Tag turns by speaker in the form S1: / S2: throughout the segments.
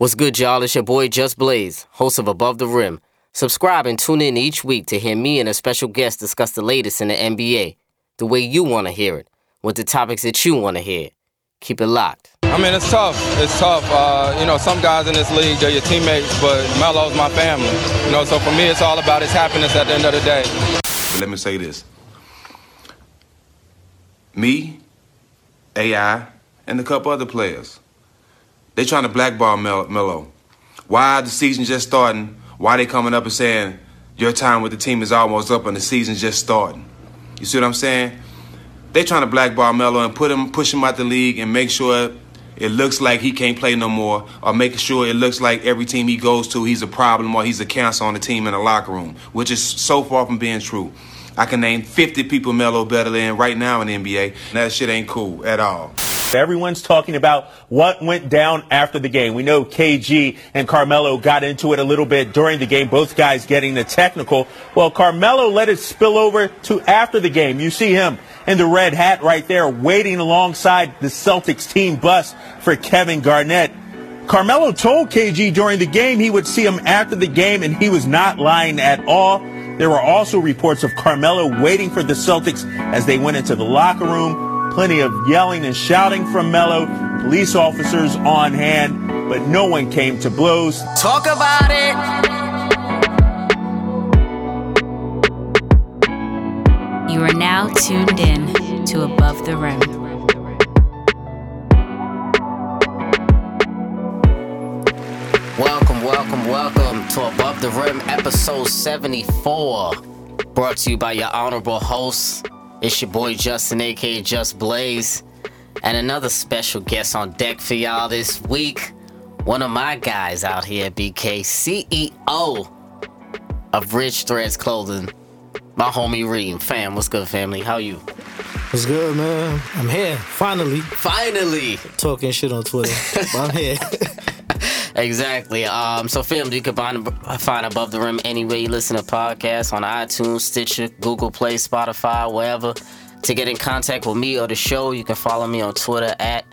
S1: What's good, y'all? It's your boy Just Blaze, host of Above the Rim. Subscribe and tune in each week to hear me and a special guest discuss the latest in the NBA, the way you want to hear it, with the topics that you want to hear. Keep it locked.
S2: I mean, it's tough. It's tough. Uh, you know, some guys in this league, they're your teammates, but Melo's my family. You know, so for me, it's all about his happiness at the end of the day.
S3: But let me say this. Me, AI, and a couple other players, they trying to blackball Mel- Melo. Why the season just starting? Why they coming up and saying your time with the team is almost up and the season's just starting? You see what I'm saying? They trying to blackball Melo and put him, push him out the league and make sure it looks like he can't play no more, or making sure it looks like every team he goes to, he's a problem or he's a cancer on the team in the locker room, which is so far from being true. I can name 50 people Melo better than right now in the NBA, and that shit ain't cool at all.
S4: Everyone's talking about what went down after the game. We know KG and Carmelo got into it a little bit during the game, both guys getting the technical. Well, Carmelo let it spill over to after the game. You see him in the red hat right there waiting alongside the Celtics team bus for Kevin Garnett. Carmelo told KG during the game he would see him after the game, and he was not lying at all. There were also reports of Carmelo waiting for the Celtics as they went into the locker room. Plenty of yelling and shouting from Melo, police officers on hand, but no one came to blows.
S5: Talk about it.
S6: You are now tuned in to Above the Rim.
S1: Welcome, welcome, welcome to Above the Rim, episode 74. Brought to you by your honorable hosts. It's your boy Justin, aka Just Blaze. And another special guest on deck for y'all this week. One of my guys out here, BK, CEO of Riche Threads Clothing. My homie Reem. Fam, what's good, family? How you?
S7: What's good, man? I'm here. Finally.
S1: Finally!
S7: Talking shit on Twitter. but I'm here.
S1: Exactly. Um, so, film, you can find, find Above the Rim anywhere you listen to podcasts on iTunes, Stitcher, Google Play, Spotify, wherever. To get in contact with me or the show, you can follow me on Twitter at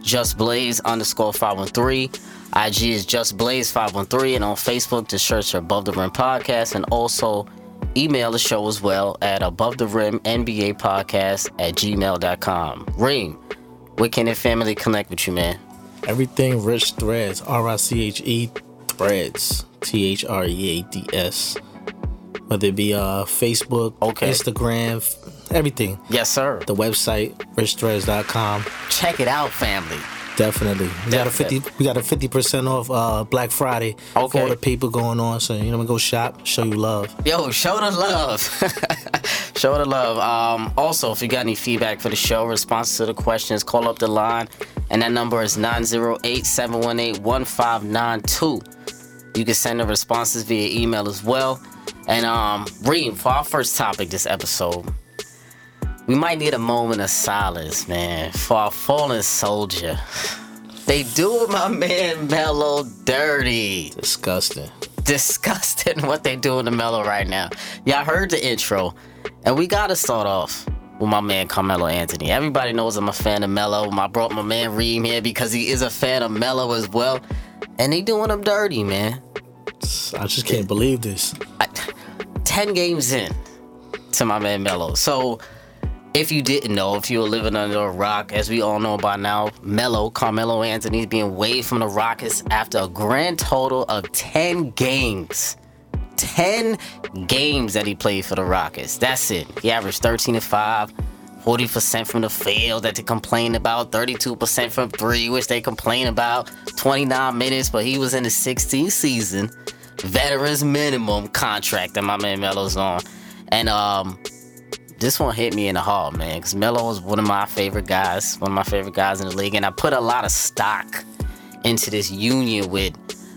S1: justblaze underscore 513. IG is justblaze513. And on Facebook, to search Above the Rim Podcast. And also email the show as well at Above the Rim NBA Podcast at gmail.com. Reem, where can the family connect with you, man?
S7: Everything Riche Threads. R I C H E Threads. T H R E A D S. Whether it be uh, Facebook,
S1: Okay.
S7: Instagram, everything.
S1: Yes, sir.
S7: The website, richethreads.com.
S1: Check it out, family.
S7: Definitely. We got a fifty. We got a fifty percent off uh, Black Friday
S1: Okay.
S7: for all the people going on. So you know, we go shop, show you love.
S1: Yo, show the love. show the love. Um, also, if you got any feedback for the show, responses to the questions, call up the line. And that number is 908 718 1592. You can send the responses via email as well. And, um, Reem, for our first topic this episode, we might need a moment of silence, man, for our fallen soldier. They do my man Melo dirty
S7: Disgusting.
S1: disgusting what they doing to Melo right now. Y'all heard the intro, and we gotta start off with my man Carmelo Anthony. Everybody knows I'm a fan of Melo. I brought my man Reem here because he is a fan of Melo as well, and they doing him dirty, man.
S7: I just can't believe this.
S1: I, Ten games in to my man Melo, so if you didn't know, if you were living under a rock, as we all know by now, Melo, Carmelo Anthony is being waived from the Rockets after a grand total of 10 games. 10 games that he played for the Rockets. That's it. He averaged 13 and 5, 40% from the field that they complain about, 32% from three, which they complain about, 29 minutes, but he was in the 16th season, veterans minimum contract that my man Melo's on. And um this one hit me in the heart, man, because Melo was one of my favorite guys, one of my favorite guys in the league, and I put a lot of stock into this union with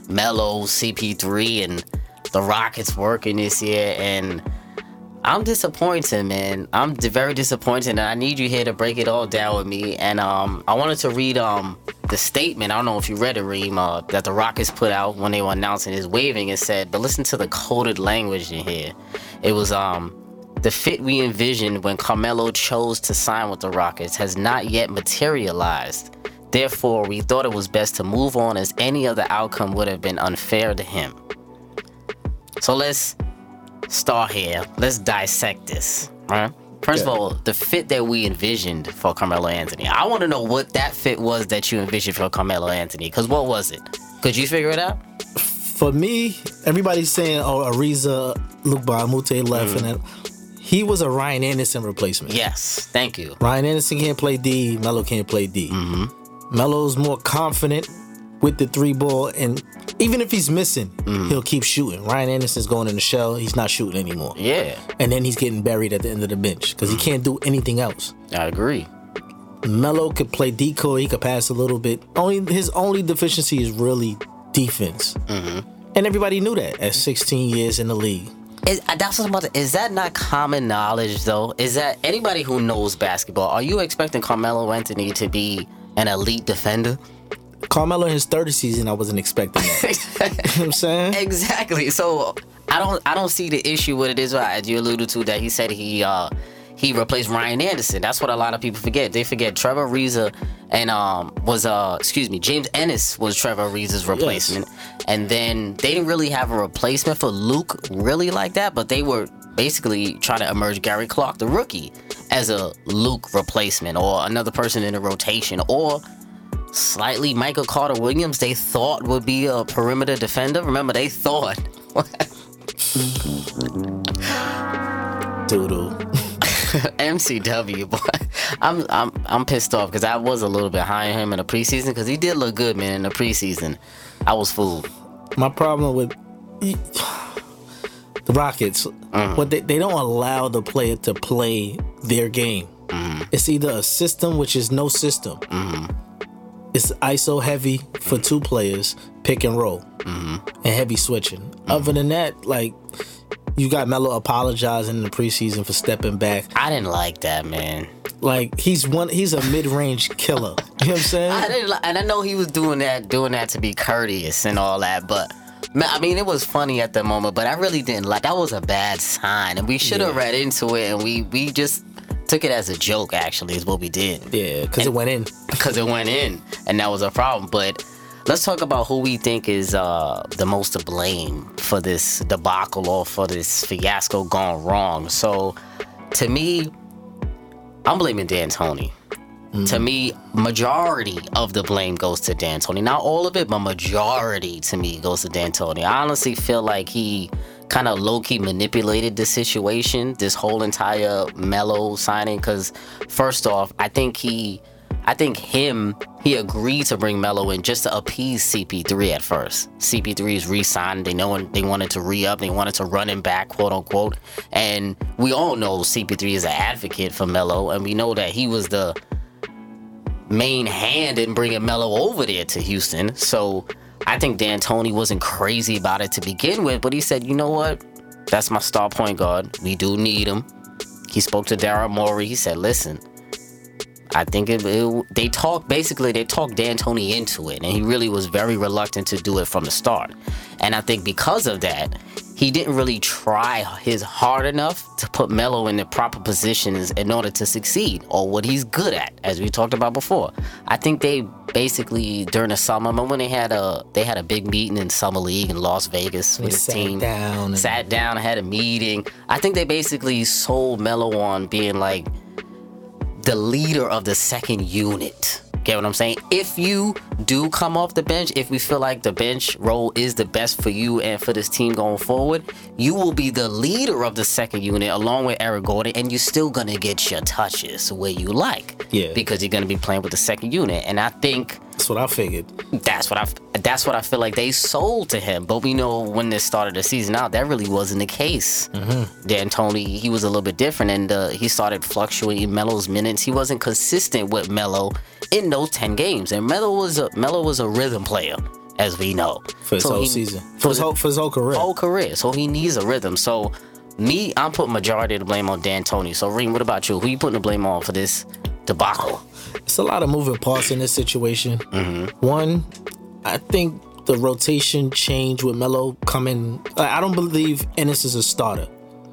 S1: Melo, CP3, and the Rockets working this year, and I'm disappointed, man. I'm very disappointed, and I need you here to break it all down with me. And um, I wanted to read um the statement. I don't know if you read it, Reem, uh, that the Rockets put out when they were announcing his waving. It said, but listen to the coded language in here. It was um the fit we envisioned when Carmelo chose to sign with the Rockets has not yet materialized. Therefore, we thought it was best to move on as any other outcome would have been unfair to him. So let's start here. Let's dissect this. Right? First of all, the fit that we envisioned for Carmelo Anthony. I want to know what that fit was that you envisioned for Carmelo Anthony. Because what was it? Could you figure it out?
S7: For me, everybody's saying, "Oh, Ariza, Luc Mbah a Moute left," mm. and then he was a Ryan Anderson replacement.
S1: Yes, thank you.
S7: Ryan Anderson can't play D. Melo can't play D. Mm-hmm. Melo's more confident with the three ball, and even if he's missing, mm-hmm. he'll keep shooting. Ryan Anderson's going in the shell; he's not shooting anymore.
S1: Yeah,
S7: and then he's getting buried at the end of the bench because he mm-hmm. can't do anything else.
S1: I agree.
S7: Melo could play decoy; he could pass a little bit. Only his only deficiency is really defense, and everybody knew that at 16 years in the league.
S1: Is, uh, that's what I'm about to, Is that not common knowledge, though? Is that anybody who knows basketball? Are you expecting Carmelo Anthony to be an elite defender?
S7: Carmelo in his third season, I wasn't expecting that. you know what I'm saying?
S1: Exactly. So I don't I don't see the issue with it is as you alluded to that he said he uh he replaced Ryan Anderson. That's what a lot of people forget. They forget Trevor Ariza and um was uh excuse me James Ennis was Trevor Ariza's replacement, and then they didn't really have a replacement for Luke really like that, but they were basically trying to emerge Gary Clark, the rookie, as a Luke replacement or another person in the rotation or slightly Michael Carter Williams they thought would be a perimeter defender. Remember they thought
S7: Doodle.
S1: MCW, but I'm I'm I'm pissed off because I was a little bit high on him in the preseason because he did look good, man. In the preseason, I was fooled.
S7: My problem with the Rockets, mm-hmm. what they, they don't allow the player to play their game. Mm-hmm. It's either a system, which is no system. Mm-hmm. It's ISO heavy for two players, pick and roll, and heavy switching. Other than that, like you got Melo apologizing in the preseason for stepping back.
S1: I didn't like that, man.
S7: Like he's one, he's a mid-range killer. You know what I'm saying?
S1: I didn't, li- and I know he was doing that, doing that to be courteous and all that, but. I mean, it was funny at the moment, but I really didn't like. That was a bad sign, and we should have
S7: Yeah.
S1: read into it, and we we just took it as a joke. Actually, is what we did.
S7: Yeah, because it went in.
S1: because it went in, and that was a problem. But let's talk about who we think is uh, the most to blame for this debacle or for this fiasco gone wrong. So, to me, I'm blaming D'Antoni. To me, majority of the blame goes to D'Antoni. Not all of it, but majority to me goes to D'Antoni. I honestly feel like he kind of low key manipulated the situation, this whole entire Melo signing. Because first off, I think he, I think him, he agreed to bring Melo in just to appease CP3 at first. CP3 is re-signed. They know they wanted to re-up. They wanted to run him back, quote unquote. And we all know CP3 is an advocate for Melo, and we know that he was the main hand in bringing Melo over there to Houston. So I think D'Antoni wasn't crazy about it to begin with, but he said, you know what? That's my star point guard. We do need him. He spoke to Daryl Morey. He said, listen, I think it, it- they talked basically they talked D'Antoni into it, and he really was very reluctant to do it from the start. And I think because of that, he didn't really try his hard enough to put Melo in the proper positions in order to succeed, or what he's good at, as we talked about before. I think they basically during the summer, remember when they had a they had a big meeting in summer league in Las Vegas
S7: They
S1: with his team
S7: down and-
S1: sat down had a meeting. I think they basically sold Melo on being like the leader of the second unit. Get what I'm saying? If you do come off the bench, if we feel like the bench role is the best for you and for this team going forward, you will be the leader of the second unit along with Eric Gordon, and you're still gonna get your touches where you like.
S7: Yeah.
S1: Because you're gonna be playing with the second unit. And I think
S7: That's what I figured.
S1: that's what I that's what I feel like they sold to him. But we know when this started the season out, that really wasn't the case. Mm-hmm. D'Antoni, he was a little bit different, and uh, he started fluctuating Melo's minutes. He wasn't consistent with Melo in those ten games, and Melo was a Melo was a rhythm player, as we know
S7: For his
S1: So
S7: whole
S1: he-
S7: season. For his whole, for his whole career.
S1: whole career. So he needs a rhythm. So me, I'm putting majority of the blame on D'Antoni. So Reem, what about you? Who you putting the blame on for this debacle?
S7: It's a lot of moving parts in this situation.
S1: Mm-hmm.
S7: One, I think the rotation change with Melo coming. I don't believe Ennis is a starter.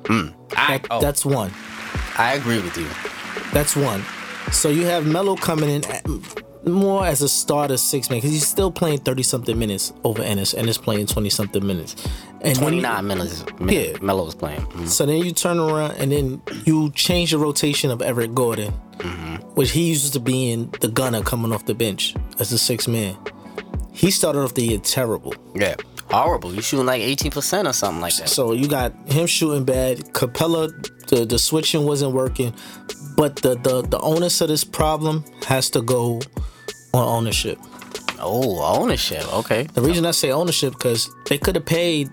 S1: I,
S7: That,
S1: oh,
S7: That's one.
S1: I agree with you.
S7: That's one. So you have Melo coming in at, more as a starter six man because he's still playing thirty something minutes over Ennis. Ennis playing twenty something minutes. And then
S1: 29 minutes.
S7: Yeah.
S1: Melo was playing. Mhm.
S7: So then you turn around and then you change the rotation of Eric Gordon, which he used to be in the gunner coming off the bench as a six man. He started off the year terrible.
S1: Yeah. Horrible. You shooting like 18% or something like that.
S7: So you got him shooting bad. Capela, the, the switching wasn't working. But the, the, the onus of this problem has to go on ownership.
S1: Oh, ownership. Okay.
S7: The reason I say ownership because they could have paid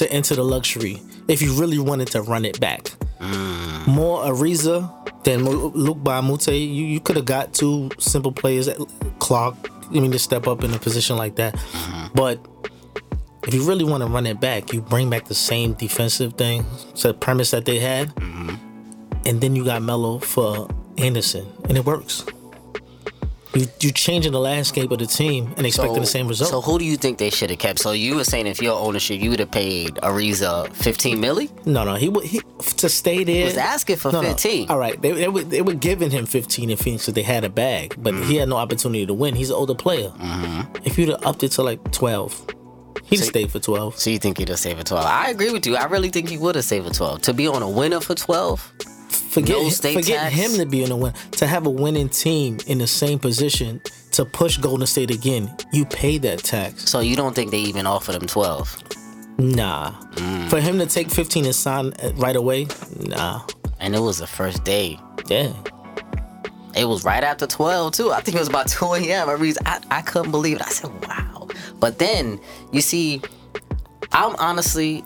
S7: to enter the luxury if you really wanted to run it back. Mm. More Ariza than Luc Mbah a Moute. You you could have got two simple players at Clark. I mean to step up in a position like that. Mm-hmm. But if you really want to run it back, you bring back the same defensive thing, the premise that they had, mm-hmm. and then you got Melo for Anderson, and it works. You you changing the landscape of the team and expecting the same result.
S1: So who do you think they should have kept? So you were saying if your ownership, you would have paid Ariza 15 milli?
S7: No, no, he would he to stay there.
S1: was asking for
S7: No, no.
S1: 15.
S7: All right, they, they were they were giving him fifteen in Phoenix because they had a bag, but he had no opportunity to win. He's an older player. Mm-hmm. If you'd have upped it to like twelve, he'd have
S1: So-
S7: stayed for twelve.
S1: So you think he'd have saved for 12? I agree with you. I really think he would have saved for 12. To be on a winner for 12?
S7: Forget
S1: No
S7: forget
S1: tax.
S7: him to be in a win. To have a winning team in the same position to push Golden State again, you pay that tax.
S1: So you don't think they even offered him 12?
S7: Nah,
S1: Mm.
S7: for him to take fifteen and sign uh, right away, nah.
S1: And it was the first day.
S7: Yeah,
S1: It was right after 12 too. I think it was about 2 a.m. I, read- I, I couldn't believe it. I said, wow. But then, you see, I'm honestly,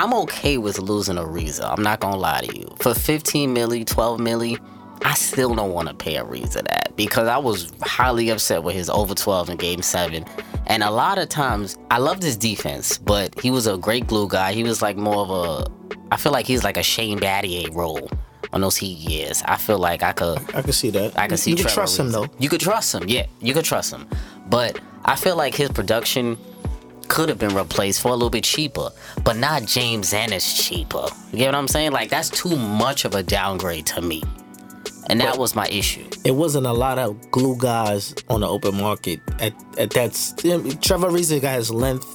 S1: I'm okay with losing Ariza. I'm not gonna lie to you. For 15 milli, 12 milli, I still don't want to pay Ariza that because I was highly upset with his over 12 in game seven. And a lot of times, I loved his defense, but he was a great glue guy. He was like more of a, I feel like he's like a Shane Battier role on those Heat years. I feel like I could
S7: I can see that.
S1: I can see
S7: you
S1: Trevor
S7: trust him though.
S1: You could trust him, yeah. You could trust him. But I feel like his production could have been replaced for a little bit cheaper, but not James Ennis cheaper. You get what I'm saying? Like that's too much of a downgrade to me. And that was my issue.
S7: it wasn't a lot of glue guys on the open market at at that. st- Trevor Ariza got his length,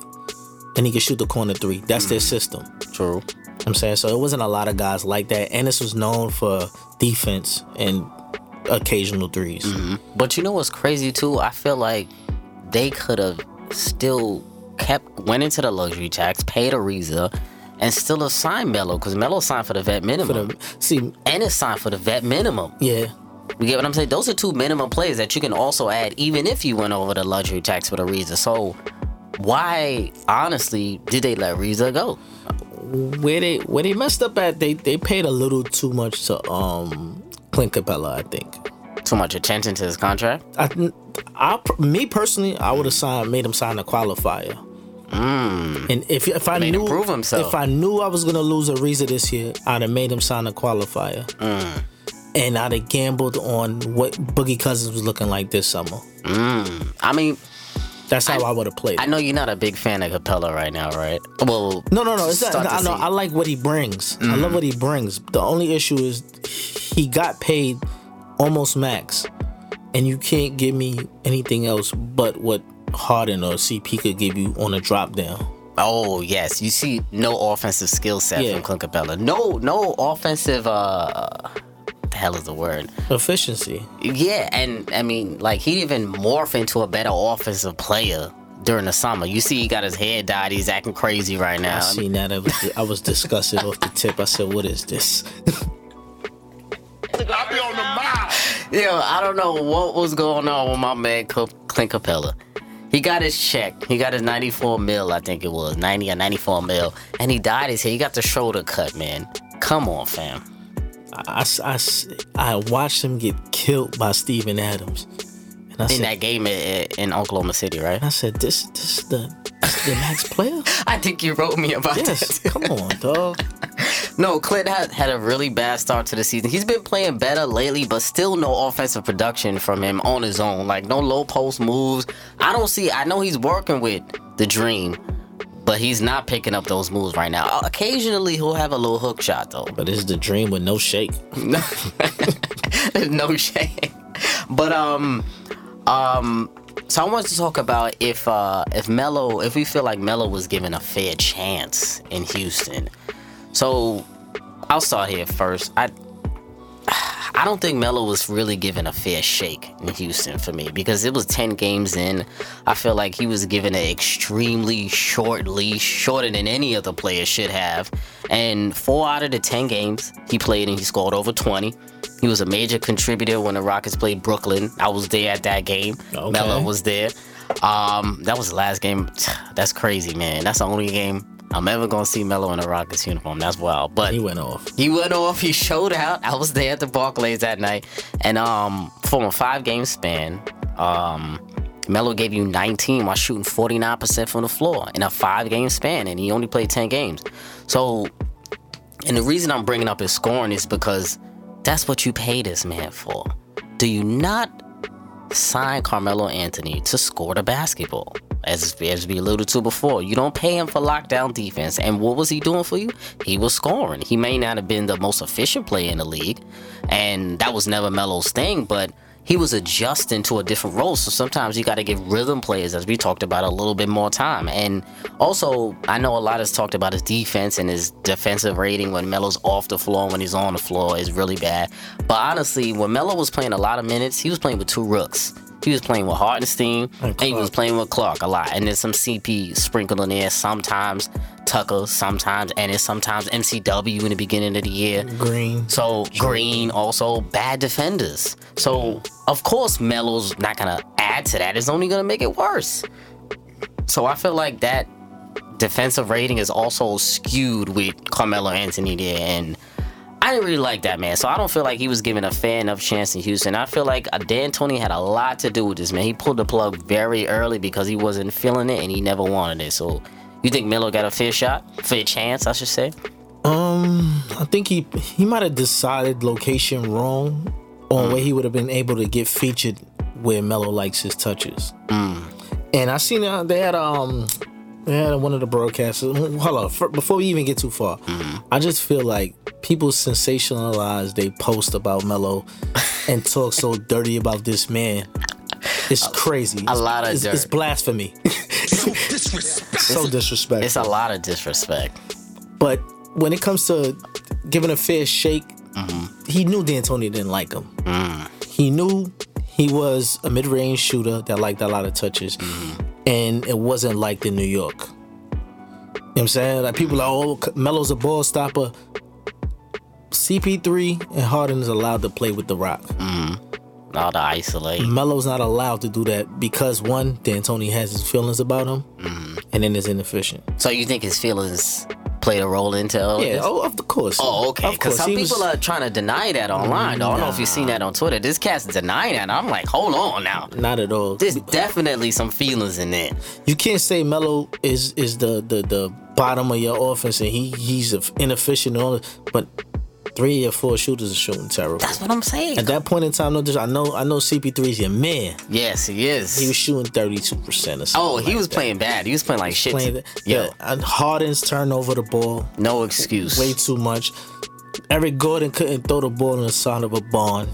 S7: and he can shoot the corner three. That's their mm. system.
S1: True.
S7: I'm saying so. It wasn't a lot of guys like that. Ennis was known for defense and occasional 3s mm-hmm.
S1: But you know what's crazy too? I feel like they could have still kept went into the luxury tax, paid Ariza, and still have signed Melo because Melo signed for the vet minimum.
S7: the see,
S1: and it's signed for the vet minimum.
S7: yeah,
S1: You get what I'm saying? Those are two minimum players that you can also add, even if you went over the luxury tax for the Reza. So, why, honestly, did they let Reza go?
S7: where they where they messed up at, they they paid a little too much to um Clint Capela. I think.
S1: Too much attention to his contract.
S7: I, I me personally, I would have signed, made him sign a qualifier. And if if I
S1: Mm.
S7: Knew if I knew I was gonna lose Ariza this year, I'd have made him sign a qualifier.
S1: Mm.
S7: And I'd have gambled on what Boogie Cousins was looking like this summer.
S1: I mean,
S7: That's how I, would have played.
S1: I know you're not a big fan of Capela right now, right? Well,
S7: no, no, no. It's not,
S1: to
S7: I know. I like what he brings. I love what he brings. The only issue is he got paid almost max, and you can't give me anything else but what Harden or CP could give you on a drop down.
S1: Oh yes, you see, no offensive skill set
S7: Yeah.
S1: from Clint Capela. No, no offensive. uh the hell is the word?
S7: Efficiency.
S1: Yeah, and I mean, like he even morphed into a better offensive player during the summer. You see, he got his head dyed. He's acting crazy right now.
S7: I seen that. I was, I was disgusted off the tip. I said, "What is this?"
S8: I'll be on the mile.
S1: Yo, I don't know what was going on with my man Clint Capela. He got his check. He got his 94 mil, I think it was 90 or 94 mil, and he dyed his hair. He got the shoulder cut, man. Come on, fam.
S7: I, I, I watched him get killed by Steven Adams.
S1: In said, that game in, in Oklahoma City, right?
S7: I said, this, this is the, this is the max player?
S1: I think you wrote me about
S7: yes,
S1: that.
S7: come on, dog.
S1: No, Clint had, had a really bad start to the season. He's been playing better lately, but still no offensive production from him on his own. Like no low post moves. I don't see. I know he's working with the Dream, but he's not picking up those moves right now. Occasionally he'll have a little hook shot though.
S7: But it's the Dream with no shake.
S1: no shake. But um, um. So I wanted to talk about if uh if Melo if we feel like Melo was given a fair chance in Houston. So I'll start here first. I I don't think Melo was really given a fair shake in Houston for me because it was 10 games in. I feel like he was given an extremely short leash, shorter than any other player should have. And four out of the 10 games he played and he scored over 20. He was a major contributor when the Rockets played Brooklyn. I was there at that game. Okay. Melo was there. Um, that was the last game. That's crazy, man. That's the only game I'm ever gonna see Melo in a Rockets uniform. That's wild. But
S7: he went off.
S1: He went off. He showed out. I was there at the Barclays that night, and um, from a five game span, um, Melo gave you 19 while shooting 49% from the floor in a five game span, and he only played 10 games. So, and the reason I'm bringing up his scoring is because that's what you pay this man for. Do you not sign Carmelo Anthony to score the basketball? as, as we alluded to before, you don't pay him for lockdown defense. And what was he doing for you? He was scoring. He may not have been the most efficient player in the league, and that was never Melo's thing, but he was adjusting to a different role. So sometimes you got to give rhythm players, as we talked about, a little bit more time. And also, I know a lot has talked about his defense and his defensive rating when Melo's off the floor, when he's on the floor is really bad. But honestly, when Melo was playing a lot of minutes, he was playing with two rooks. He was playing with Hartenstein and, and he was playing with Clark a lot. And then some CP sprinkled in there sometimes. Tucker sometimes, and it's sometimes MCW in the beginning of the year.
S7: Green.
S1: So Green also bad defenders. So of course Melo's not gonna add to that. It's only gonna make it worse. So I feel like that defensive rating is also skewed with Carmelo Anthony there, and I didn't really like that man. So I don't feel like he was given a fair enough chance in Houston. I feel like uh, D'Antoni had a lot to do with this man. He pulled the plug very early because he wasn't feeling it and he never wanted it. So you think Melo got a fair shot, fair chance, I should say?
S7: Um, I think he he might have decided location wrong on mm. where he would have been able to get featured where Melo likes his touches.
S1: Mm.
S7: And I seen uh, they had um yeah, one of the broadcasters. Hold on, for, before we even get too far,
S1: mm-hmm.
S7: I just feel like people sensationalize they post about Melo and talk so dirty about this man. It's crazy.
S1: A lot of
S7: it's,
S1: dirt.
S7: It's blasphemy.
S8: so disrespectful.
S7: so disrespectful.
S1: It's a lot of disrespect.
S7: But when it comes to giving a fair shake,
S1: mm-hmm.
S7: he knew D'Antoni didn't like him.
S1: Mm.
S7: He knew he was a mid-range shooter that liked a lot of touches.
S1: Mm-hmm
S7: and it wasn't like in New York. You know what I'm saying? Like people are, oh, Melo's a ball stopper. CP3 and Harden is allowed to play with the rock.
S1: Mm. Not to isolate.
S7: Melo's not allowed to do that because one, D'Antoni has his feelings about him,
S1: mm.
S7: and then it's inefficient.
S1: So you think his feelings played a role into all
S7: yeah, oh, of course.
S1: Oh, okay. Because some people
S7: was-
S1: are trying to deny that mm-hmm. online. though. I don't know if you've seen that on Twitter. This cat's denying that. I'm like, hold on now.
S7: Not at all.
S1: There's definitely some feelings in there.
S7: You can't say Melo is is the the the bottom of your offense and he he's inefficient and all, that, but three or four shooters are shooting terrible.
S1: That's what I'm saying.
S7: At that point in time, no, I know I know CP3 is your man.
S1: Yes, he is.
S7: He was shooting 32 percent or something.
S1: oh, he
S7: like
S1: was
S7: that.
S1: playing bad. He was playing like shit.
S7: Playing,
S1: Yo,
S7: yeah, and Harden's turned over the ball
S1: no excuse.
S7: way too much. Eric Gordon couldn't throw the ball in the side of a barn.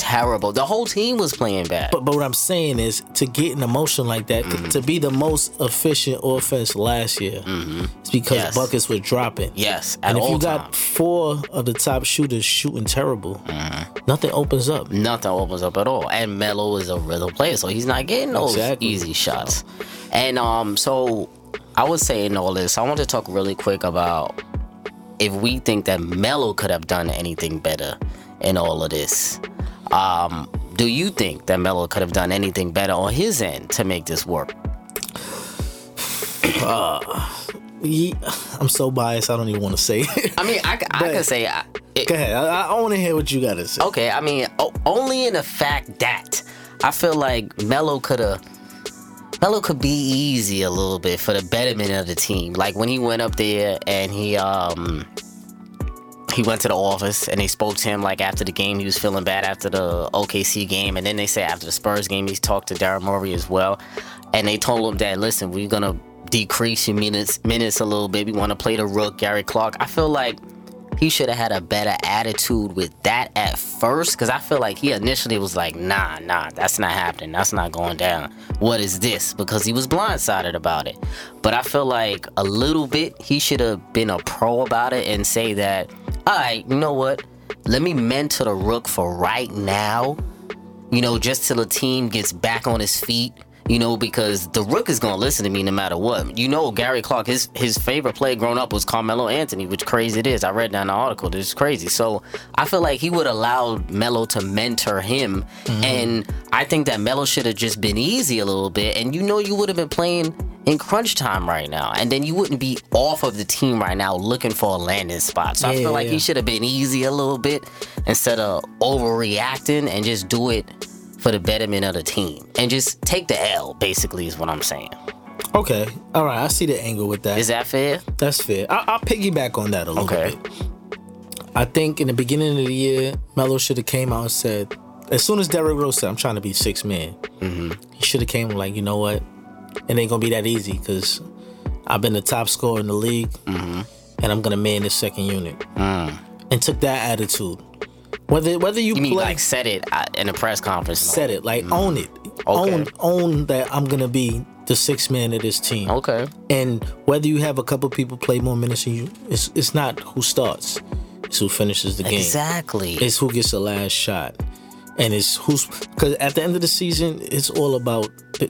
S1: Terrible. The whole team was playing bad.
S7: But but what I'm saying is to get an emotion like that,
S1: Mm-hmm.
S7: to be the most efficient offense last year, it's because
S1: Yes.
S7: buckets were dropping.
S1: yes, at
S7: And if
S1: all
S7: you got
S1: times.
S7: four of the top shooters shooting terrible,
S1: Mm-hmm.
S7: nothing opens up.
S1: nothing opens up at all. And Melo is a rhythm player, so he's not getting those
S7: Exactly.
S1: easy shots. And um, so I was saying all this. I want to talk really quick about if we think that Melo could have done anything better in all of this. Um, do you think that Melo could have done anything better on his end to make this work?
S7: Ye- I'm so biased. I don't even want to say. it.
S1: I mean, I,
S7: But-
S1: could say. I, it,
S7: Go ahead. I, I want to hear what you got to say.
S1: Okay, I mean, o- only in the fact that I feel like Melo could have. Melo could be easy a little bit for the betterment of the team. Like when he went up there and he um he went to the office and they spoke to him like after the game he was feeling bad after the OKC game. And then they said after the Spurs game he talked to Daryl Morey as well. And they told him that listen we're gonna decrease your minutes minutes a little bit. We want to play the rook Gary Clark. I feel like he should have had a better attitude with that at first because I feel like he initially was like, nah, nah, that's not happening. That's not going down. What is this? Because he was blindsided about it. But I feel like a little bit he should have been a pro about it and say that, all right, you know what? Let me mentor the rook for right now, you know, just till the team gets back on his feet. You know, because the rook is gonna listen to me no matter what. You know, Gary Clark, his his favorite play growing up was Carmelo Anthony, which crazy it is. I read down the article. This is crazy. So I feel like he would allow Melo to mentor him, mm-hmm. and I think that Melo should have just been easy a little bit. And you know, you would have been playing in crunch time right now, and then you wouldn't be off of the team right now looking for a landing spot. So I
S7: Yeah,
S1: feel like
S7: yeah.
S1: he should have been easy a little bit instead of overreacting and just do it for the betterment of the team and just take the L. Basically, is what I'm saying.
S7: Okay. All right. I see the angle with that.
S1: Is that fair?
S7: That's fair. I, I'll piggyback on that a little
S1: Okay.
S7: bit. I think in the beginning of the year, Melo should have came out and said, as soon as Derrick Rose said, "I'm trying to be six man,"
S1: Mm-hmm.
S7: he should have came like, you know what, it ain't gonna be that easy because I've been the top scorer in the league,
S1: Mm-hmm.
S7: and I'm gonna man this second unit,
S1: Mm.
S7: and took that attitude. Whether whether you,
S1: You mean
S7: play,
S1: like said it in a press conference?
S7: said it like mm. own it,
S1: Okay.
S7: own own that I'm gonna be the six man of this team.
S1: Okay.
S7: And whether you have a couple people play more minutes than you, it's it's not who starts, it's who finishes the game.
S1: Exactly.
S7: It's who gets the last shot, and it's who's because at the end of the season, it's all about the,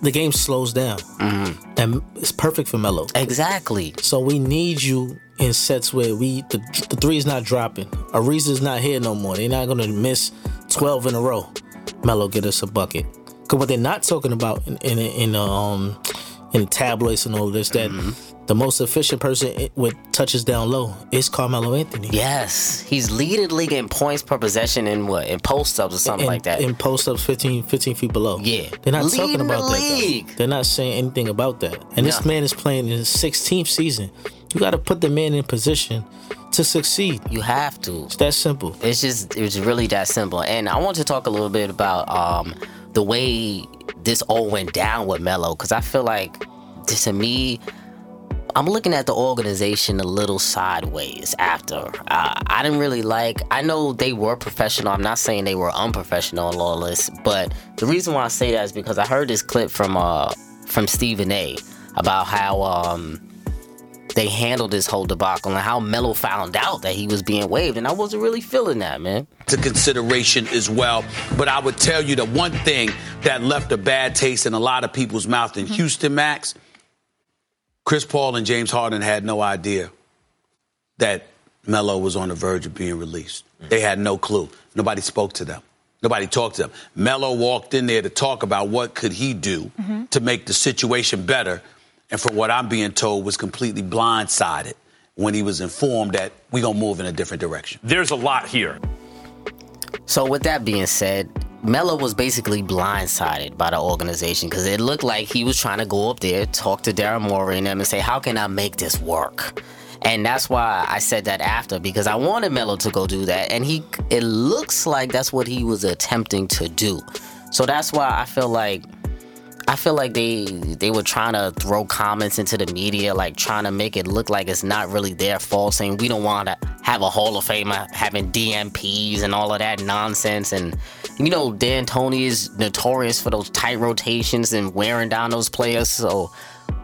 S7: the game slows down, mm-hmm. and it's perfect for Melo.
S1: exactly.
S7: So we need you in sets where we the, the three is not dropping. Ariza's not here no more. They're not gonna miss twelve in a row. Melo get us a bucket. Cause what they're not talking about in in, in um in tabloids and all this that the most efficient person with touches down low is Carmelo Anthony.
S1: Yes, he's leading the league in points per possession in what in post ups or something
S7: in,
S1: like that.
S7: in post ups 15, 15 feet below.
S1: Yeah.
S7: They're not
S1: Leading
S7: talking about
S1: the
S7: that. though. They're not saying anything about that. And this man is playing in his 16th season. You got to put the man in position to succeed.
S1: you have to.
S7: It's that simple.
S1: It's just it's really that simple. And I want to talk a little bit about um the way this all went down with Melo because I feel like to me. I'm looking at the organization a little sideways after. Uh, I didn't really like. I know they were professional. I'm not saying they were unprofessional this, but the reason why I say that is because I heard this clip from uh from Stephen A. about how um they handled this whole debacle and how Melo found out that he was being waived, and I wasn't really feeling that, man.
S9: to consideration as well. But I would tell you the one thing that left a bad taste in a lot of people's mouth in mm-hmm. Houston, Max, Chris Paul and James Harden had no idea that Melo was on the verge of being released. Mm. They had no clue. Nobody spoke to them. Nobody talked to them. Melo walked in there to talk about what could he do mm-hmm. to make the situation better, and from what I'm being told, was completely blindsided when he was informed that we're gonna move in a different direction.
S10: There's a lot here.
S1: So with that being said, Melo was basically blindsided by the organization because it looked like he was trying to go up there, talk to Daryl Morey and them, and say, "How can I make this work?" And that's why I said that after because I wanted Melo to go do that, and he. It looks like that's what he was attempting to do. So that's why I feel like I feel like they they were trying to throw comments into the media, like trying to make it look like it's not really their fault, saying we don't want to have a Hall of Famer having DNPs and all of that nonsense. And you know, D'Antoni is notorious for those tight rotations and wearing down those players. So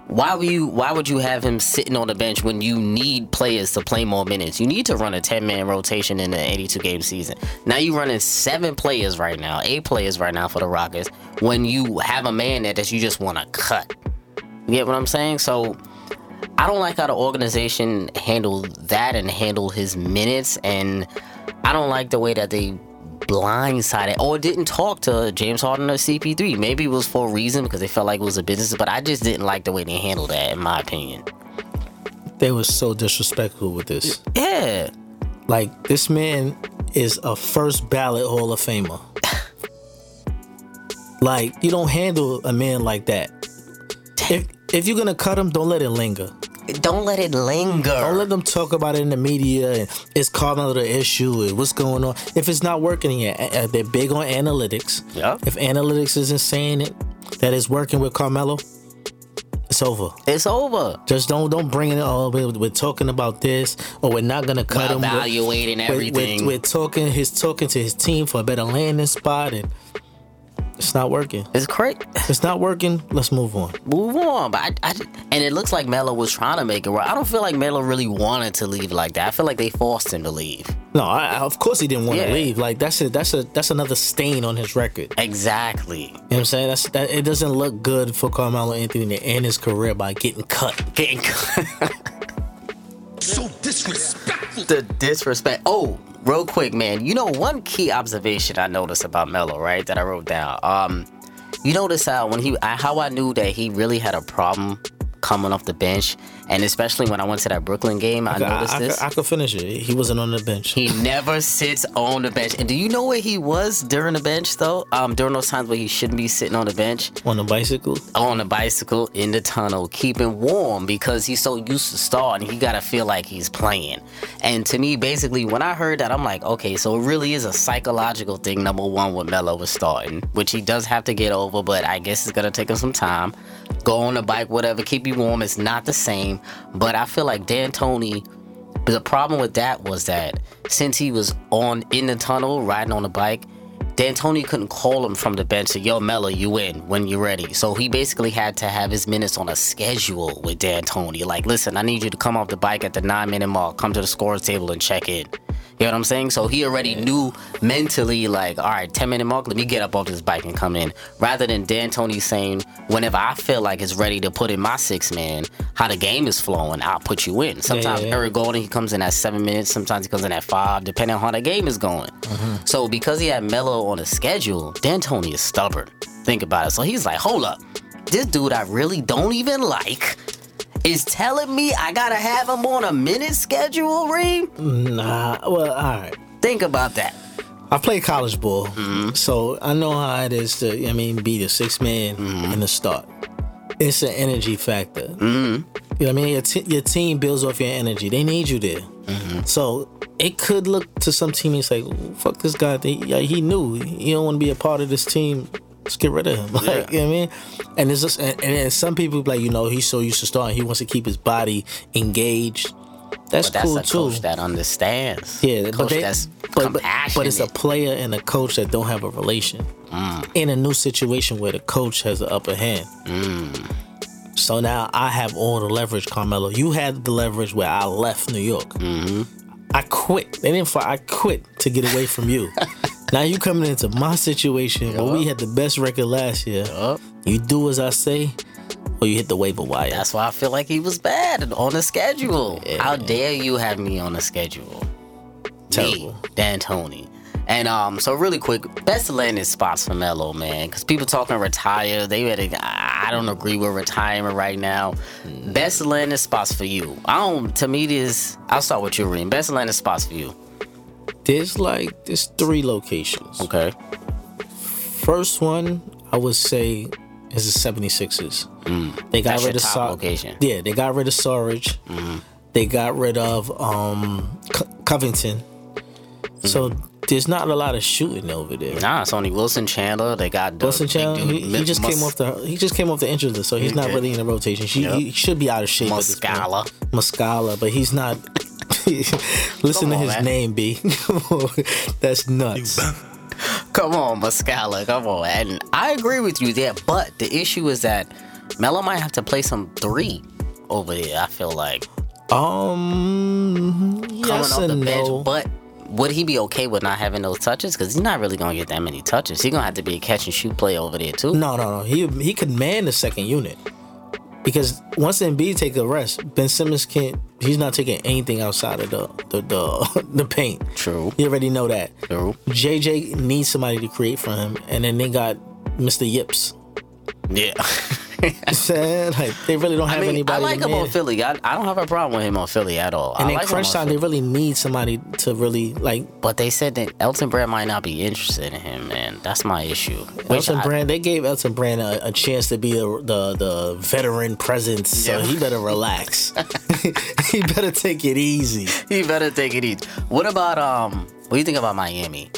S1: why would you why would you have him sitting on the bench when you need players to play more minutes? You need to run a 10 man rotation in an 82 game season. Now you're running seven players right now, eight players right now for the Rockets when you have a man there that you just want to cut. You get what I'm saying? So I don't like how the organization handled that and handled his minutes and I don't like the way that they blindsided or didn't talk to James Harden or CP3. Maybe it was for a reason because they felt like it was a business, but I just didn't like the way they handled that, in my opinion.
S7: They were so disrespectful with this.
S1: Yeah.
S7: Like this man is a first ballot Hall of Famer. like you don't handle a man like that. If if you're gonna cut him, don't let it linger.
S1: Don't let it linger.
S7: Don't let them talk about it in the media and it's Carmelo the issue and what's going on. If it's not working yet, uh, uh, they're big on analytics.
S1: Yeah.
S7: If analytics isn't saying it that it's working with Carmelo, it's over.
S1: It's over.
S7: Just don't don't bring it. Oh, we're, we're talking about this, or we're not gonna cut
S1: We're
S7: him. We're-
S1: evaluating
S7: we're- we're-
S1: everything.
S7: We're, talking. He's talking to his team for a better landing spot, and it's not working.
S1: It's great.
S7: It's not working. Let's move on.
S1: Move on. But I, I, and it looks like Melo was trying to make it right. I don't feel like Melo really wanted to leave like that. I feel like they forced him to leave.
S7: No, I, I- of course he didn't want to leave. Like that's a that's a that's another stain on his record.
S1: Exactly.
S7: You know what I'm saying? That's that. It doesn't look good for Carmelo Anthony to end his career by getting cut.
S1: Getting cut.
S8: So disrespectful.
S1: the disrespect. Oh, real quick, man. You know one key observation I noticed about Melo, right? That I wrote down. Um, you notice how when he, how I knew that he really had a problem coming off the bench, and especially when I went to that Brooklyn game, I,
S7: I,
S1: noticed
S7: I,
S1: this.
S7: I, I could finish it. He wasn't on the bench.
S1: He never sits on the bench. And do you know where he was during the bench though? Um, during those times where he shouldn't be sitting on the bench,
S7: on the bicycle.
S1: on the bicycle in the tunnel, keeping warm because he's so used to starting. He gotta feel like he's playing. And to me, basically, when I heard that, I'm like, okay, so it really is a psychological thing. Number one, with Melo was starting, which he does have to get over, but I guess it's gonna take him some time. Go on the bike, whatever, keep you warm. It's not the same, but I feel like D'Antoni. The problem with that was that since he was on in the tunnel riding on the bike, D'Antoni couldn't call him from the bench and yo Melo, you in when you're ready. So he basically had to have his minutes on a schedule with D'Antoni. Like, listen, I need you to come off the bike at the nine minute mark, come to the scores table and check in. You know what I'm saying? So he already knew mentally, like, all right, 10 minute mark, let me get up off this bike and come in. Rather than D'Antoni saying, whenever I feel like it's ready to put in my six man, how the game is flowing, I'll put you in. Sometimes
S7: yeah.
S1: Eric Gordon, he comes in at seven minutes, sometimes he comes in at five, depending on how the game is going. Mm-hmm. So because he had Melo on a schedule, D'Antoni is stubborn. Think about it. So he's like, hold up, this dude I really don't even like is telling me I gotta have him on a minute schedule, Reem?
S7: Nah. Well, all right.
S1: Think about that.
S7: I played college ball,
S1: Mm-hmm.
S7: so I know how it is to, I mean, be the six man
S1: Mm-hmm.
S7: in the start. It's an energy factor.
S1: Mm-hmm.
S7: You know what I mean? Your, t- your team builds off your energy. They need you there.
S1: Mm-hmm.
S7: So it could look to some teammates like, fuck this guy. He, yeah, he knew he don't want to be a part of this team. Let's get rid of him. Like, you know what I mean? And it's just, and, and some people like, you know, he's so used to starting. He wants to keep his body engaged. That's
S1: that's
S7: cool
S1: a
S7: too.
S1: coach that understands.
S7: Yeah,
S1: a
S7: but
S1: coach
S7: they,
S1: that's
S7: but, but, but it's a player and a coach that don't have a relation
S1: Mm.
S7: in a new situation where the coach has the upper hand.
S1: Mm.
S7: So now I have all the leverage, Carmelo. You had the leverage where I left New York.
S1: Mm-hmm.
S7: I quit. They didn't fire. I quit to get away from you. now you coming into my situation where we had the best record last year. You do as I say, or you hit the waiver wire.
S1: That's why I feel like he was bad on the schedule. How dare you have me on the schedule?
S7: Terrible.
S1: Me, D'Antoni. And um, so really quick, best landing spots for Melo, man, because people talking retire. They better. I don't agree with retirement right now. Best landing spots for you. I don't. To me, this. I'll start with you, Reem. Best landing spots for you.
S7: There's like there's three locations.
S1: Okay.
S7: First one, I would say, is the 76ers. They got
S1: That's
S7: rid of Sar-
S1: location.
S7: Yeah, they got rid of Saric. They got rid of um, Co- Covington. So there's not a lot of shooting over there.
S1: Nah, it's only Wilson Chandler. They got the
S7: Wilson Chandler,
S1: dude,
S7: he, he just came off the he just came off the injury list, so he's not really in the rotation. She,
S1: Yep.
S7: He should be out of shape. at.
S1: Muscala.
S7: Muscala, but he's not. Listen
S1: Come
S7: to
S1: on,
S7: his
S1: man.
S7: name, B. That's nuts.
S1: Come on, Muscala. Come on. And I agree with you there, but the issue is that Melo might have to play some three over there. I feel like
S7: Um,
S1: coming
S7: yes
S1: off the
S7: and
S1: bench,
S7: no.
S1: but. Would he be okay with not having those touches? Because he's not really gonna get that many touches. He's gonna have to be a catch and shoot play over there too.
S7: No, no, no. He he could man the second unit because once Embiid take a rest, Ben Simmons can't. He's not taking anything outside of the the the, the paint.
S1: True.
S7: You already know that.
S1: True.
S7: JJ needs somebody to create for him, and then they got Mr. Yips.
S1: Yeah.
S7: Saying like they really don't have
S1: I mean,
S7: anybody.
S1: I like him on. Philly. I, I don't have a problem with him on Philly at all.
S7: And
S1: I
S7: in
S1: like
S7: crunch time, they really need somebody to really like.
S1: But they said that Elton Brand might not be interested in him, man. That's my issue.
S7: Elton
S1: I-
S7: Brand, they gave Elton Brand a, a chance to be a, the the veteran presence, so
S1: Yeah.
S7: he better relax. he better take it easy.
S1: He better take it easy. What about um? What do you think about Miami?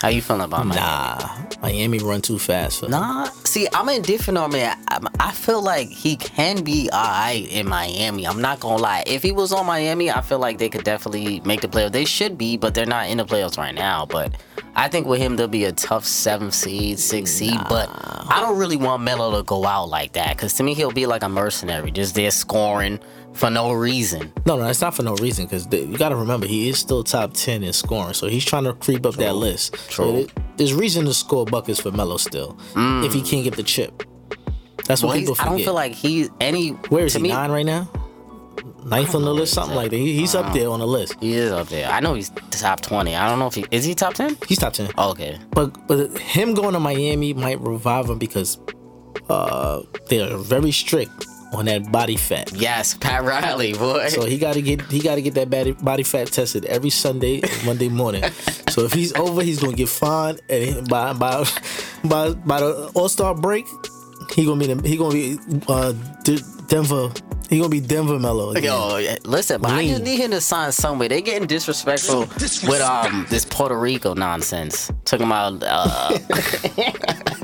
S1: How you feeling about Miami?
S7: Nah, Miami run too fast for.
S1: Nah, see, I'm indifferent on man. I, I feel like he can be alright in Miami. I'm not gonna lie. If he was on Miami, I feel like they could definitely make the playoffs. They should be, but they're not in the playoffs right now. But I think with him, they'll be a tough seventh seed, sixth seed. But I don't really want Melo to go out like that because to me, he'll be like a mercenary, just there scoring for no reason.
S7: No, no, it's not for no reason because you got to remember he is still top ten in scoring, so he's trying to creep up that list. So
S1: True.
S7: there- there's reason to score buckets for Melo still if he can't get the chip. That's what
S1: Well,
S7: people
S1: he's- I don't feel like he's any.
S7: Where is he?
S1: me-
S7: Nine right now? Ninth on the list, something like that. He, he's up there on the list.
S1: He is up there. I know he's top twenty. I don't know if he is he top ten.
S7: He's top ten.
S1: Okay.
S7: But but him going to Miami might revive him because uh, they're very strict on that body fat.
S1: Yes, Pat Riley, boy.
S7: So he got to get he got to get that body, body fat tested every Sunday, Monday morning. so if he's over, he's gonna get fined, and by by by by the All Star break, he gonna be the, he gonna be uh, D- Denver. He gonna be Denver Melo. again.
S1: Yo, listen, but I just need him to sign somewhere. They getting disrespectful with um this Puerto Rico nonsense. Talking about uh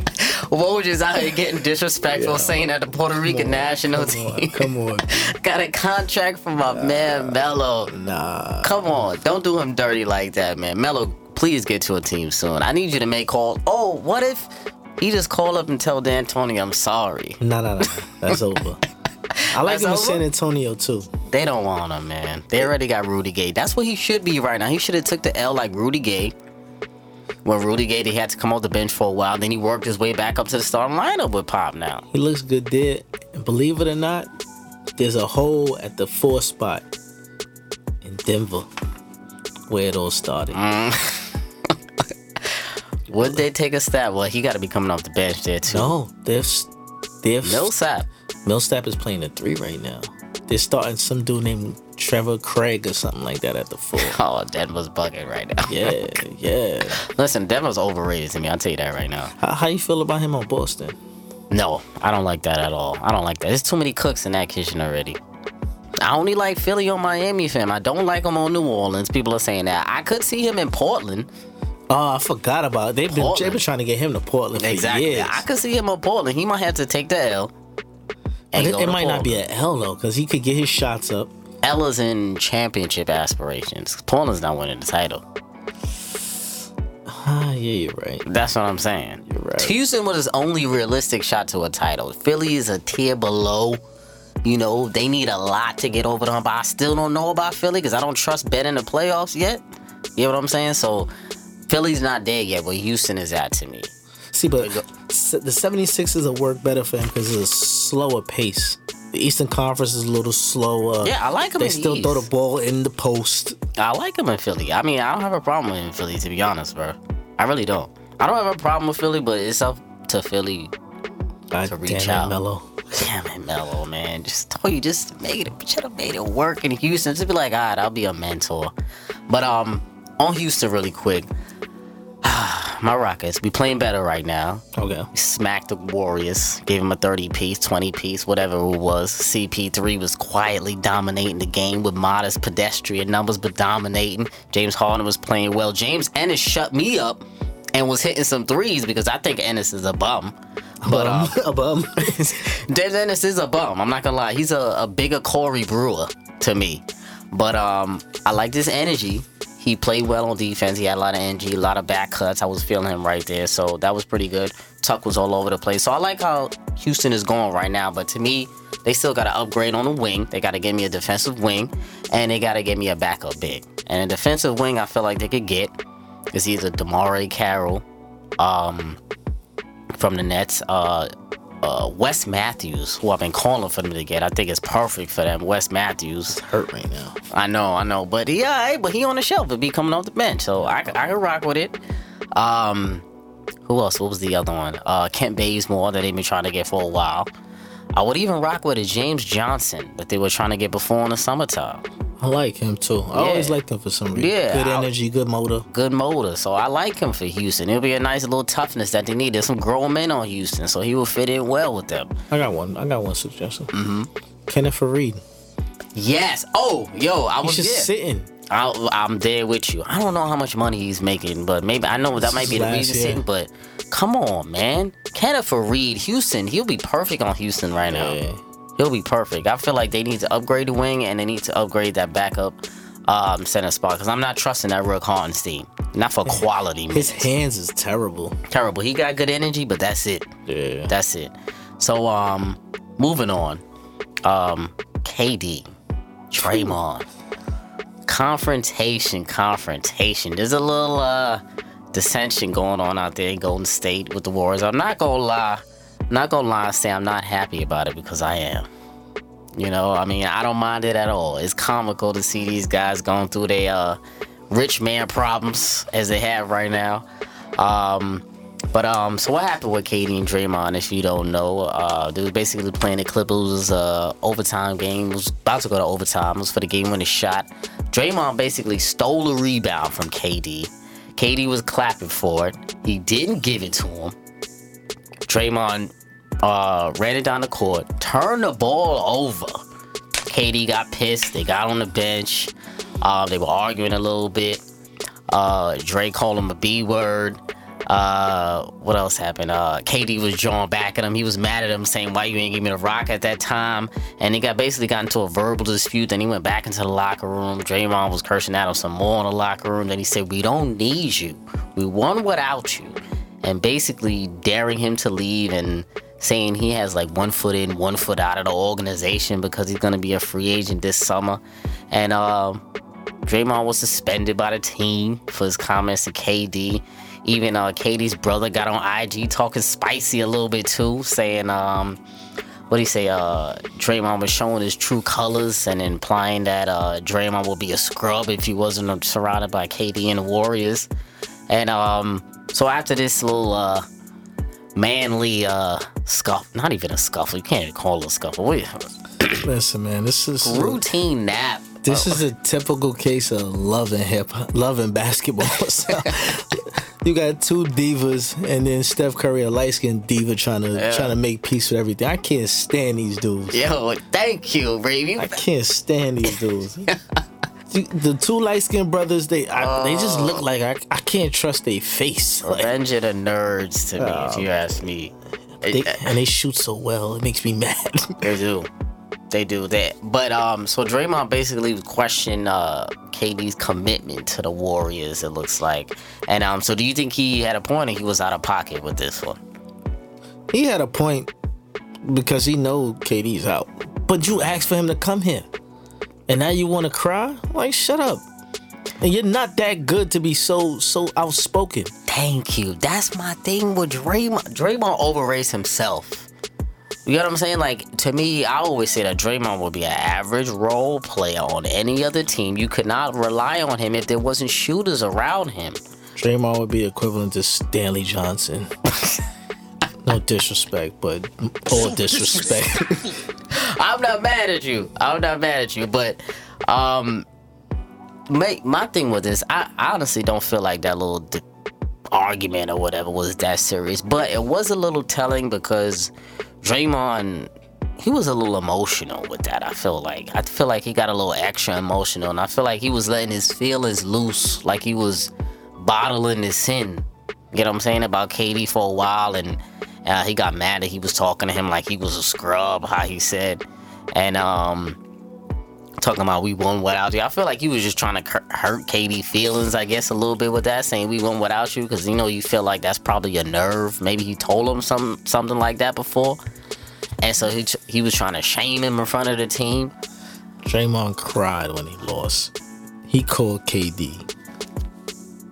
S1: Woj is out here getting disrespectful, saying that the Puerto Rican national team
S7: Come on,
S1: got a contract from my man Melo.
S7: nah.
S1: Come on, don't do him dirty like that, man. Melo, please get to a team soon. I need you to make calls. Oh, what if he just call up and tell D'Antoni I'm sorry?
S7: No, no, no. That's over. I like
S1: That's
S7: him in? San Antonio too.
S1: They don't want him, man. They already got Rudy Gay. That's what he should be right now. He should have took the L like Rudy Gay. When Rudy Gay, he had to come off the bench for a while. Then he worked his way back up to the starting lineup with Pop now.
S7: He looks good there. And believe it or not, there's a hole at the four spot in Denver where it all started. Mm.
S1: Would they take a stab? Well, he got to be coming off the bench there too.
S7: No, they're they're
S1: Millsap.
S7: Millsap is playing the three right now. They're starting some dude named Torrey Craig or something like that at the four.
S1: Oh, Denver's bucket right now.
S7: Yeah, yeah.
S1: Listen, Denver's overrated to me. I'll tell you that right now.
S7: How, how you feel about him on Boston?
S1: No, I don't like that at all. I don't like that. There's too many cooks in that kitchen already. I only like Philly on Miami, fam. I don't like him on New Orleans. People are saying that. I could see him in Portland.
S7: Oh, I forgot about it. They've been, they've been trying to get him to Portland for
S1: Exactly.
S7: years.
S1: I could see him in Portland. He might have to take the L.
S7: It, it might not be an L though, because he could get his shots up.
S1: L is in championship aspirations. Portland's not winning the title.
S7: Ah, yeah, you're right.
S1: That's what I'm saying.
S7: You're right.
S1: Houston was his only realistic shot to a title. Philly is a tier below. You know, they need a lot to get over them, but I still don't know about Philly because I don't trust Ben in the playoffs yet. You know what I'm saying? So Philly's not there yet, but Houston is at to me.
S7: See, but the 76ers will work better for him because it's a slower pace. The Eastern Conference is a little slower.
S1: Yeah, I like him
S7: They still
S1: the
S7: throw the ball in the post.
S1: I like him in Philly. I mean, I don't have a problem with him in Philly, to be honest, bro. I really don't. I don't have a problem with Philly, but it's up to Philly
S7: God
S1: to
S7: damn
S1: reach
S7: it,
S1: out.
S7: Melo.
S1: Damn it, Melo, man. Just told you, just make it. Should have made it work in Houston. Just be like, all right, I'll be a mentor. But um, on Houston, really quick. My Rockets, we playing better right now.
S7: Okay.
S1: Smacked the Warriors, gave him a 30 piece, 20 piece, whatever it was. CP3 was quietly dominating the game with modest pedestrian numbers, but dominating. James Harden was playing well. James Ennis shut me up and was hitting some threes because I think Ennis is a bum. But uh,
S7: a bum.
S1: Ennis is a bum. I'm not gonna lie. He's a, a bigger Corey Brewer to me. But um, I like this energy. He played well on defense. He had a lot of energy, a lot of back cuts. I was feeling him right there, so that was pretty good. Tuck was all over the place. So I like how Houston is going right now. But to me, they still got to upgrade on the wing. They got to give me a defensive wing, and they got to give me a backup big. And a defensive wing, I feel like they could get is either DeMarre Carroll, um, from the Nets, uh, uh, Wes Matthews, who I've been calling for them to get. I think it's perfect for them. Wes Matthews
S7: hurt right now.
S1: I know, I know, but yeah, but he on the shelf. He'll be coming off the bench, so I, I can rock with it. Um, who else? What was the other one? Uh, Kent Bazemore that they've been trying to get for a while. I would even rock with a James Johnson that they were trying to get before in the summertime.
S7: I like him too. I
S1: Yeah.
S7: always liked him for some reason.
S1: Yeah,
S7: Good energy, good motor.
S1: Good motor, so I like him for Houston. It'll be a nice little toughness that they need. There's some grown men on Houston, so he will fit in well with them.
S7: I got one. I got one suggestion.
S1: Mm-hmm.
S7: Kenneth Faried.
S1: Yes. Oh, yo, I
S7: He's
S1: was
S7: just
S1: there.
S7: sitting.
S1: I, I'm there with you. I don't know how much money he's making, but maybe I know that might be the reason sitting. But come on, man, Kenneth Reed, Houston, he'll be perfect on Houston right now. He'll be perfect. I feel like they need to upgrade the wing and they need to upgrade that backup um, center spot because I'm not trusting that Rick Hartenstein. Not for quality.
S7: His
S1: minutes.
S7: hands is terrible.
S1: terrible. He got good energy, but that's it.
S7: Yeah.
S1: That's it. So um, moving on. Um, KD, Draymond, confrontation, confrontation. There's a little uh dissension going on out there in Golden State with the Warriors. I'm not gonna lie, not gonna lie and say I'm not happy about it because I am. You know, I mean, I don't mind it at all. It's comical to see these guys going through their uh, rich man problems as they have right now. Um, but um, so what happened with KD and Draymond? If you don't know, uh, they were basically playing the Clippers uh, overtime game. It was about to go to overtime. It was for the game winning shot. Draymond basically stole a rebound from KD. KD was clapping for it. He didn't give it to him. Draymond uh, ran it down the court, turned the ball over. KD got pissed. They got on the bench. Uh, they were arguing a little bit. Uh, called him a B word. Uh, what else happened? Uh, KD was drawing back at him. He was mad at him, saying, "Why you ain't give me the rock at that time?" And he got basically got into a verbal dispute. Then he went back into the locker room. Draymond was cursing at him some more in the locker room. Then he said, "We don't need you. We won without you." And basically daring him to leave and saying he has like one foot in, one foot out of the organization because he's gonna be a free agent this summer. And um, Draymond was suspended by the team for his comments to KD. Even uh, KD's brother got on IG talking spicy a little bit too, saying, um, what do you say? Uh, Draymond was showing his true colors and implying that uh, Draymond would be a scrub if he wasn't surrounded by KD and the Warriors. And um, so after this little uh, manly uh, scuffle, not even a scuffle, you can't even call it a scuffle.
S7: Listen, man, this is
S1: routine nap.
S7: This oh. is a typical case of love and hip, love and basketball. So, you got two divas, and then Steph Curry, a light skinned diva, trying to
S1: Yeah.
S7: trying to make peace with everything. I can't stand these dudes.
S1: Yo, thank you, baby.
S7: I can't stand these dudes. the, two light skinned brothers, they I, they just look oh. like I, I can't trust their face. Like,
S1: Revenge of the nerds to me, if you oh. ask me.
S7: they, and they shoot so well, it makes me mad.
S1: They do. They do that. But um so Draymond basically questioned uh KD's commitment to the Warriors, it looks like. And um so do you think he had a point or he was out of pocket with this one?
S7: he had a point because he know KD's out. But you asked for him to come here. And now you want to cry? Like shut up. And you're not that good to be so so outspoken.
S1: Thank you. That's my thing with Draymond. Draymond overrates himself. You know what I'm saying? Like to me, I always say that Draymond would be an average role player on any other team. You could not rely on him if there wasn't shooters around him.
S7: Draymond would be equivalent to Stanley Johnson. no disrespect, but all disrespect.
S1: I'm not mad at you. I'm not mad at you, but um, my, my thing with this, I honestly don't feel like that little argument or whatever was that serious. But it was a little telling because Draymond he was a little emotional with that. I feel like I feel like he got a little extra emotional, and I feel like he was letting his feelings loose, like he was bottling his sin. You know what I'm saying about KD for a while, and uh, he got mad that he was talking to him like he was a scrub, how he said, and um. Talking about we won without you. I feel like he was just trying to hurt KD feelings, I guess, a little bit with that, saying we won without you, because you know you feel like that's probably a nerve. Maybe he told him some something like that before, and so he he was trying to shame him in front of the team.
S7: Draymond cried when he lost. He called KD.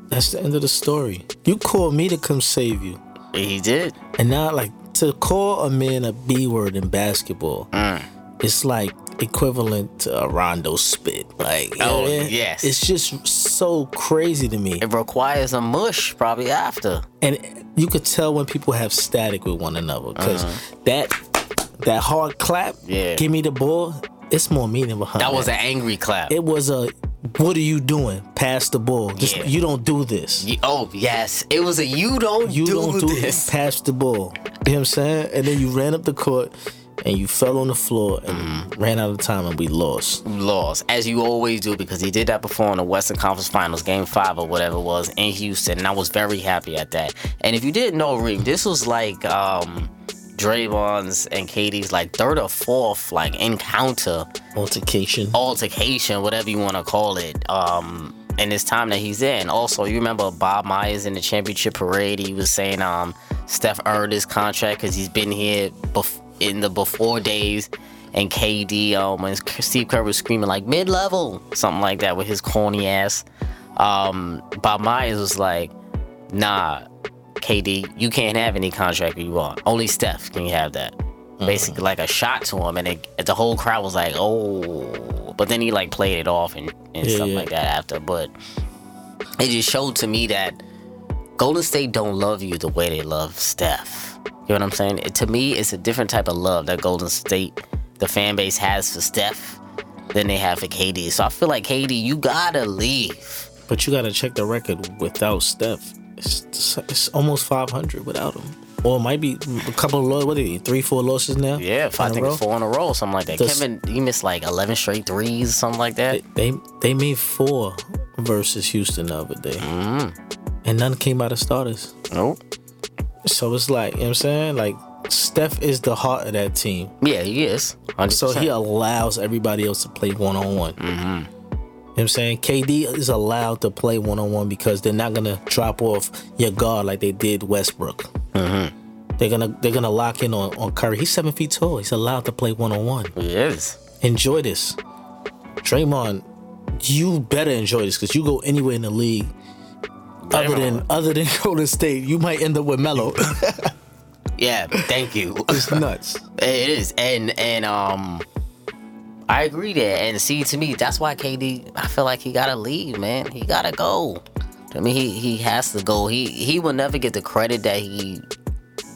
S7: That's the end of the story. You called me to come save you.
S1: He did.
S7: And now, like, to call a man a B word in basketball,
S1: Mm.
S7: it's like equivalent to a Rondo spit. Like,
S1: Oh,
S7: yeah,
S1: yes.
S7: It's just so crazy to me.
S1: It requires a mush probably after.
S7: And you could tell when people have static with one another because
S1: Uh-huh.
S7: that that hard clap,
S1: Yeah.
S7: give me the ball, it's more meaning behind
S1: That was
S7: that.
S1: an angry clap.
S7: It was a, what are you doing? Pass the ball. Just,
S1: Yeah.
S7: You don't do this.
S1: Oh yes, it was a you don't
S7: You
S1: do
S7: don't do
S1: this.
S7: this. Pass the ball. You know what I'm saying? And then you ran up the court and you fell on the floor and
S1: Mm-hmm.
S7: ran out of time and we lost.
S1: Lost as you always do because he did that before in the Western Conference Finals, Game Five or whatever it was in Houston, and I was very happy at that. And if you didn't know, Reem, this was like um Draymond's and KD's like third or fourth like encounter
S7: Altercation.
S1: altercation, whatever you want to call it. Um, in this time that he's in. Also, you remember Bob Myers in the championship parade? He was saying um, Steph earned his contract because he's been here bef- in the before days. And KD, um, when Steve Kerr was screaming like mid level, something like that with his corny ass. Um, Bob Myers was like, nah, KD, you can't have any contract you want. Only Steph can you have that. Basically, like a shot to him, and it, the whole crowd was like, "Oh!" But then he like played it off and, and
S7: Yeah,
S1: stuff
S7: yeah.
S1: like that after. But it just showed to me that Golden State don't love you the way they love Steph. You know what I'm saying? It, to me, it's a different type of love that Golden State, the fan base has for Steph, than they have for KD. So I feel like KD, you gotta leave.
S7: But you got to check the record without Steph. It's, it's almost 500 without him. Or it might be a couple of losses. What are they? Three, four losses now?
S1: Yeah, I think it's four in a row, something like that.
S7: Does-
S1: Kevin, he missed like 11 straight threes, something like that.
S7: They they made four versus Houston the other day, mm. and none came out of starters.
S1: Nope.
S7: So it's like you know what I'm saying, like Steph is the heart of that team.
S1: Yeah, he is. 100%.
S7: So he allows everybody else to play one on one. You know what I'm saying? KD is allowed to play one on one because they're not gonna drop off your guard like they did Westbrook. Mm-hmm. They're gonna they're gonna lock in on, on Curry. He's seven feet tall. He's allowed to play one on one.
S1: He is.
S7: Enjoy this. Draymond, you better enjoy this because you go anywhere in the league other than other than Golden State, you might end up with Melo.
S1: Yeah, thank you.
S7: it's nuts.
S1: It is, and and um, I agree there. And see, to me, that's why KD. I feel like he gotta leave, man. He gotta go. I mean, he he has to go. He he will never get the credit that he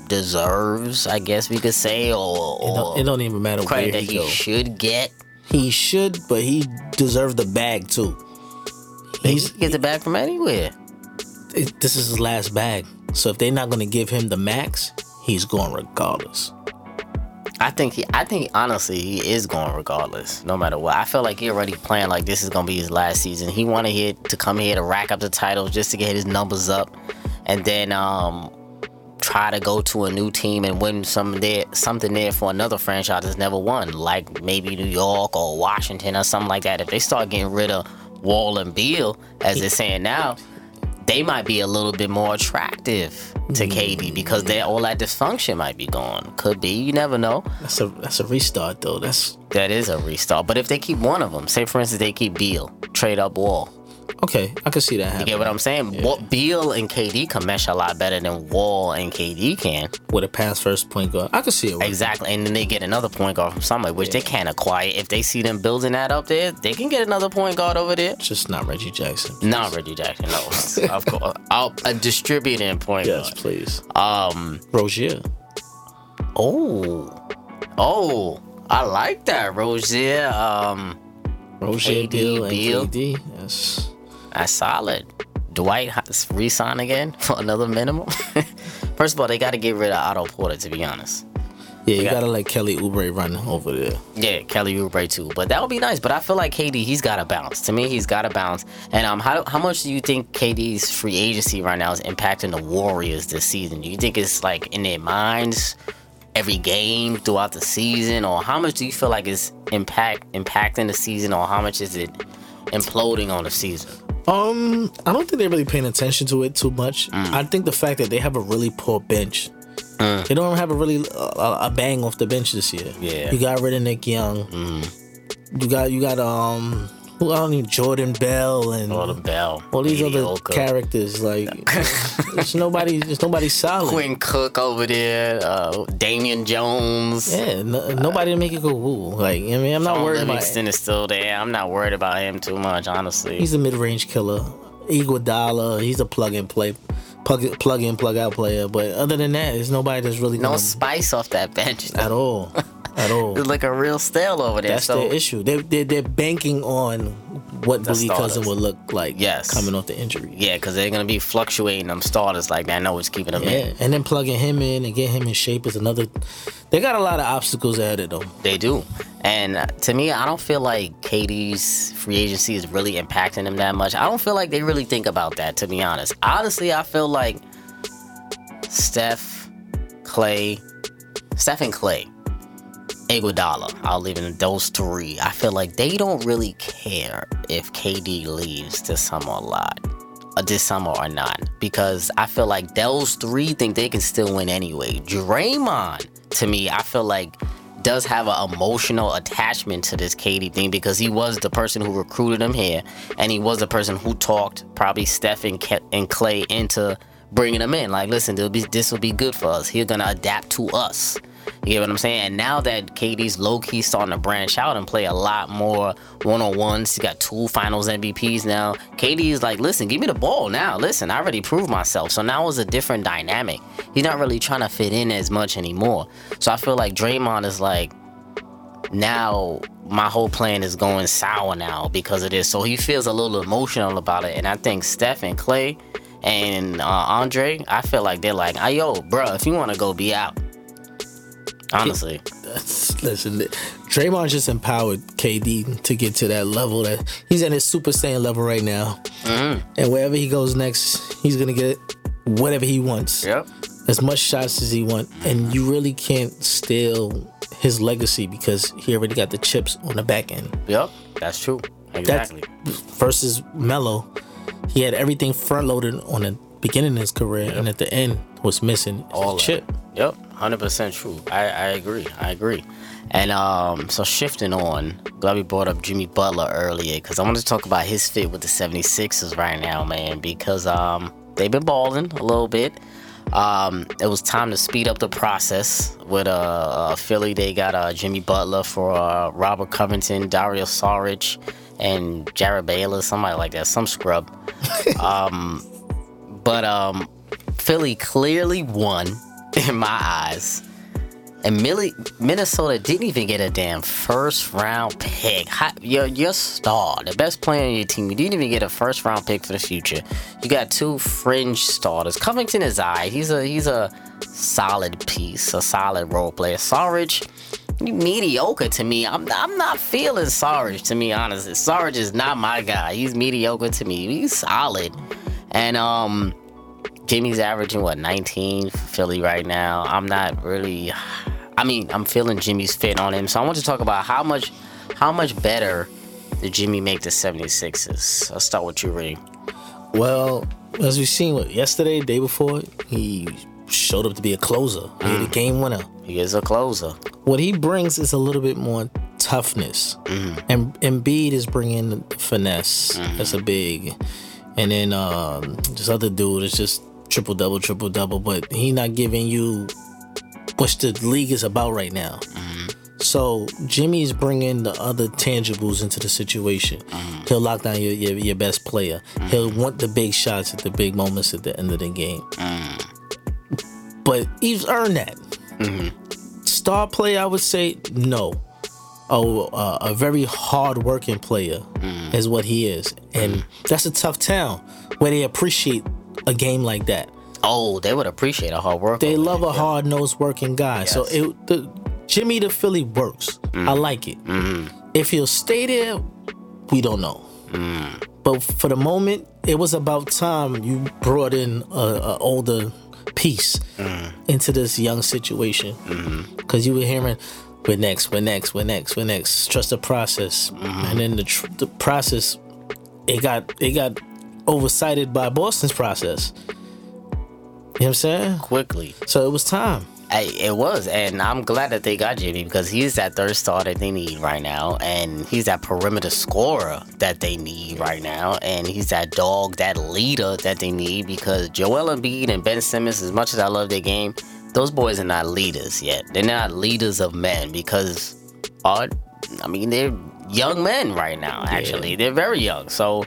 S1: deserves. I guess we could say, or,
S7: It don't, it don't even matter
S1: credit that
S7: he
S1: he should get.
S7: He should, but he deserves the bag too.
S1: He
S7: He's
S1: can get the bag from anywhere.
S7: It- this is his last bag. So if they're not gonna give him the max, he's going regardless.
S1: I think he. I think honestly, he is going regardless, no matter what. I feel like he already planned like this is gonna be his last season. He wanted here to come here to rack up the titles just to get his numbers up, and then um try to go to a new team and win some there something there for another franchise that's never won, like maybe New York or Washington or something like that. If they start getting rid of Wall and Beal, as they're saying now, they might be a little bit more attractive to hmm. KD because they all that dysfunction might be gone. Could be, you never know.
S7: That's a that's a restart though. That's
S1: That is a restart. But if they keep one of them, say for instance they keep Beal, trade up Wall.
S7: Okay. I can see that happening.
S1: You get what I'm saying? What Beal and KD can mesh a lot better than Wall and KD can.
S7: With a pass first point guard, I can see it.
S1: Exactly. And then they get another point guard from somewhere, which they can't acquire. If they see them building that up there, they can get another point guard over there.
S7: Just not Reggie Jackson.
S1: Not Reggie Jackson, no. of course. I'll, a distributing point
S7: Yes,
S1: guard.
S7: please.
S1: Um.
S7: Rozier.
S1: Oh. Oh. I like that, Rozier. Um.
S7: Rozier, Beal, and
S1: Beal.
S7: KD. Yes.
S1: That's solid. Dwight has resign again for another minimum? First of all, they got to get rid of Otto Porter. To be honest.
S7: Yeah, you
S1: Yeah.
S7: gotta let Kelly Oubre run over there.
S1: Yeah, Kelly Oubre too. But that would be nice. But I feel like KD, he's got to bounce. To me, he's got to bounce. And um, how how much do you think KD's free agency right now is impacting the Warriors this season? Do you think it's like in their minds every game throughout the season, or how much do you feel like it's impact impacting the season, or how much is it imploding on the season?
S7: Um, I don't think they're really paying attention to it too much.
S1: Mm.
S7: I think the fact that they have a really poor bench. They don't have a really uh, a bang off the bench this year.
S1: Yeah.
S7: you got rid of Nick Young. You got you got um who I don't need Jordan Bell and
S1: Jordan Bell,
S7: all these other
S1: mediocre.
S7: characters. Like there's nobody there's nobody solid.
S1: Quinn Cook over there, uh, Damian Jones.
S7: Yeah, no, nobody to make it go woo. Like I mean, I'm not worried about.
S1: Livingston is still there. I'm not worried about him too much, honestly.
S7: He's a mid-range killer. Iguodala, he's a plug and play, plug plug in, plug out player. But other than that, there's nobody that's really
S1: no
S7: gonna-
S1: spice off that bench
S7: at all, at all.
S1: It's like a real stale over there.
S7: That's
S1: so
S7: the issue. They they they're banking on what
S1: The
S7: Boogie Cousin
S1: starters.
S7: would look like.
S1: Yes.
S7: coming off the injury.
S1: yeah, because they're gonna be fluctuating them starters like that. I know what's keeping them
S7: Yeah,
S1: in.
S7: and then plugging him in and get him in shape is another. They got a lot of obstacles ahead of them.
S1: They do. And uh, to me, I don't feel like KD's free agency is really impacting them that much. I don't feel like they really think about that, to be honest. Honestly, I feel like Steph, Clay, Steph and Clay, Iguodala, I'll leave in those three. I feel like they don't really care if KD leaves this summer a lot. uh, This summer or not, because I feel like those three think they can still win anyway. Draymond, to me, I feel like does have an emotional attachment to this KD thing because he was the person who recruited him here, and he was the person who talked probably Steph and, Ke- and Clay into bringing him in. Like, listen, be, this will be good for us. He's gonna adapt to us. You get what I'm saying? And now that KD's low key starting to branch out and play a lot more one on ones, he got two finals MVPs now. KD is like, listen, give me the ball now. Listen, I already proved myself. So now it's a different dynamic. He's not really trying to fit in as much anymore. So I feel like Draymond is like, now my whole plan is going sour now because of this. So he feels a little emotional about it. And I think Steph and Clay and uh, Andre, I feel like they're like, yo, bro, if you want to go, be out. Honestly.
S7: That's, listen, Draymond just empowered KD to get to that level that he's at his Super Saiyan level right now.
S1: Mm-hmm.
S7: And wherever he goes next, he's gonna get whatever he wants.
S1: Yep.
S7: As much shots as he wants, and you really can't steal his legacy because he already got the chips on the back end.
S1: Yep, that's true. Exactly.
S7: versus Melo, he had everything front loaded on the beginning of his career, and at the end was missing
S1: All
S7: his chip.
S1: it. Yep, hundred percent true. I, I agree. I agree. And um, so shifting on, glad we brought up Jimmy Butler earlier because I want to talk about his fit with the 76ers right now, man, because um, they've been balling a little bit. Um, it was time to speed up the process with uh, uh Philly. They got uh, Jimmy Butler for uh, Robert Covington, Dario Saric, and Jared Baylor, somebody like that, some scrub. um, but um, Philly clearly won in my eyes. And Millie, Minnesota didn't even get a damn first round pick. Your, your star, the best player on your team, you didn't even get a first round pick for the future. You got two fringe starters. Covington is I. He's a he's a solid piece, a solid role player. Sarge, mediocre to me. I'm I'm not feeling Sarge to me, honestly. Sarge is not my guy. He's mediocre to me. He's solid. And um Jimmy's averaging what 19 Philly right now. I'm not really I mean, I'm feeling Jimmy's fit on him. So I want to talk about how much how much better did Jimmy make the 76ers? Let's start with you, Ring.
S7: Well, as we've seen what, yesterday, day before, he showed up to be a closer. He had a mm. game winner.
S1: He is a closer.
S7: What he brings is a little bit more toughness, mm. and Embiid is bringing finesse. Mm. That's a big, and then um, this other dude is just triple double, triple double, but he not giving you what the league is about right now. Mm-hmm. So Jimmy's bringing the other tangibles into the situation. Mm-hmm. He'll lock down your, your your best player. He'll mm-hmm. want the big shots at the big moments at the end of the game. But he's earned that. Star player, I would say no. a, a, a very hard working player
S1: Mm.
S7: is what he is, and that's a tough town where they appreciate a game like that.
S1: Oh, they would appreciate a hard work.
S7: They love a hard nosed working guy. So it the Jimmy the Philly works. I mm. like it. Mm-hmm. If he'll stay there, we don't know. Mm. But for the moment, it was about time you brought in a, a older piece mm. into this young situation mm-hmm. because you were hearing. We're next. We're next. We're next. We're next. Trust the process, mm-hmm. and then the tr- the process, it got it got oversighted by Boston's process. You know what I'm saying?
S1: quickly.
S7: So it was time.
S1: Hey, it was, and I'm glad that they got Jimmy because he's that third star that they need right now, and he's that perimeter scorer that they need right now, and he's that dog, that leader that they need because Joel Embiid and Ben Simmons, as much as I love their game, those boys are not leaders yet. They're not leaders of men because, are, I mean, they're young men right now. Actually, they're very young, so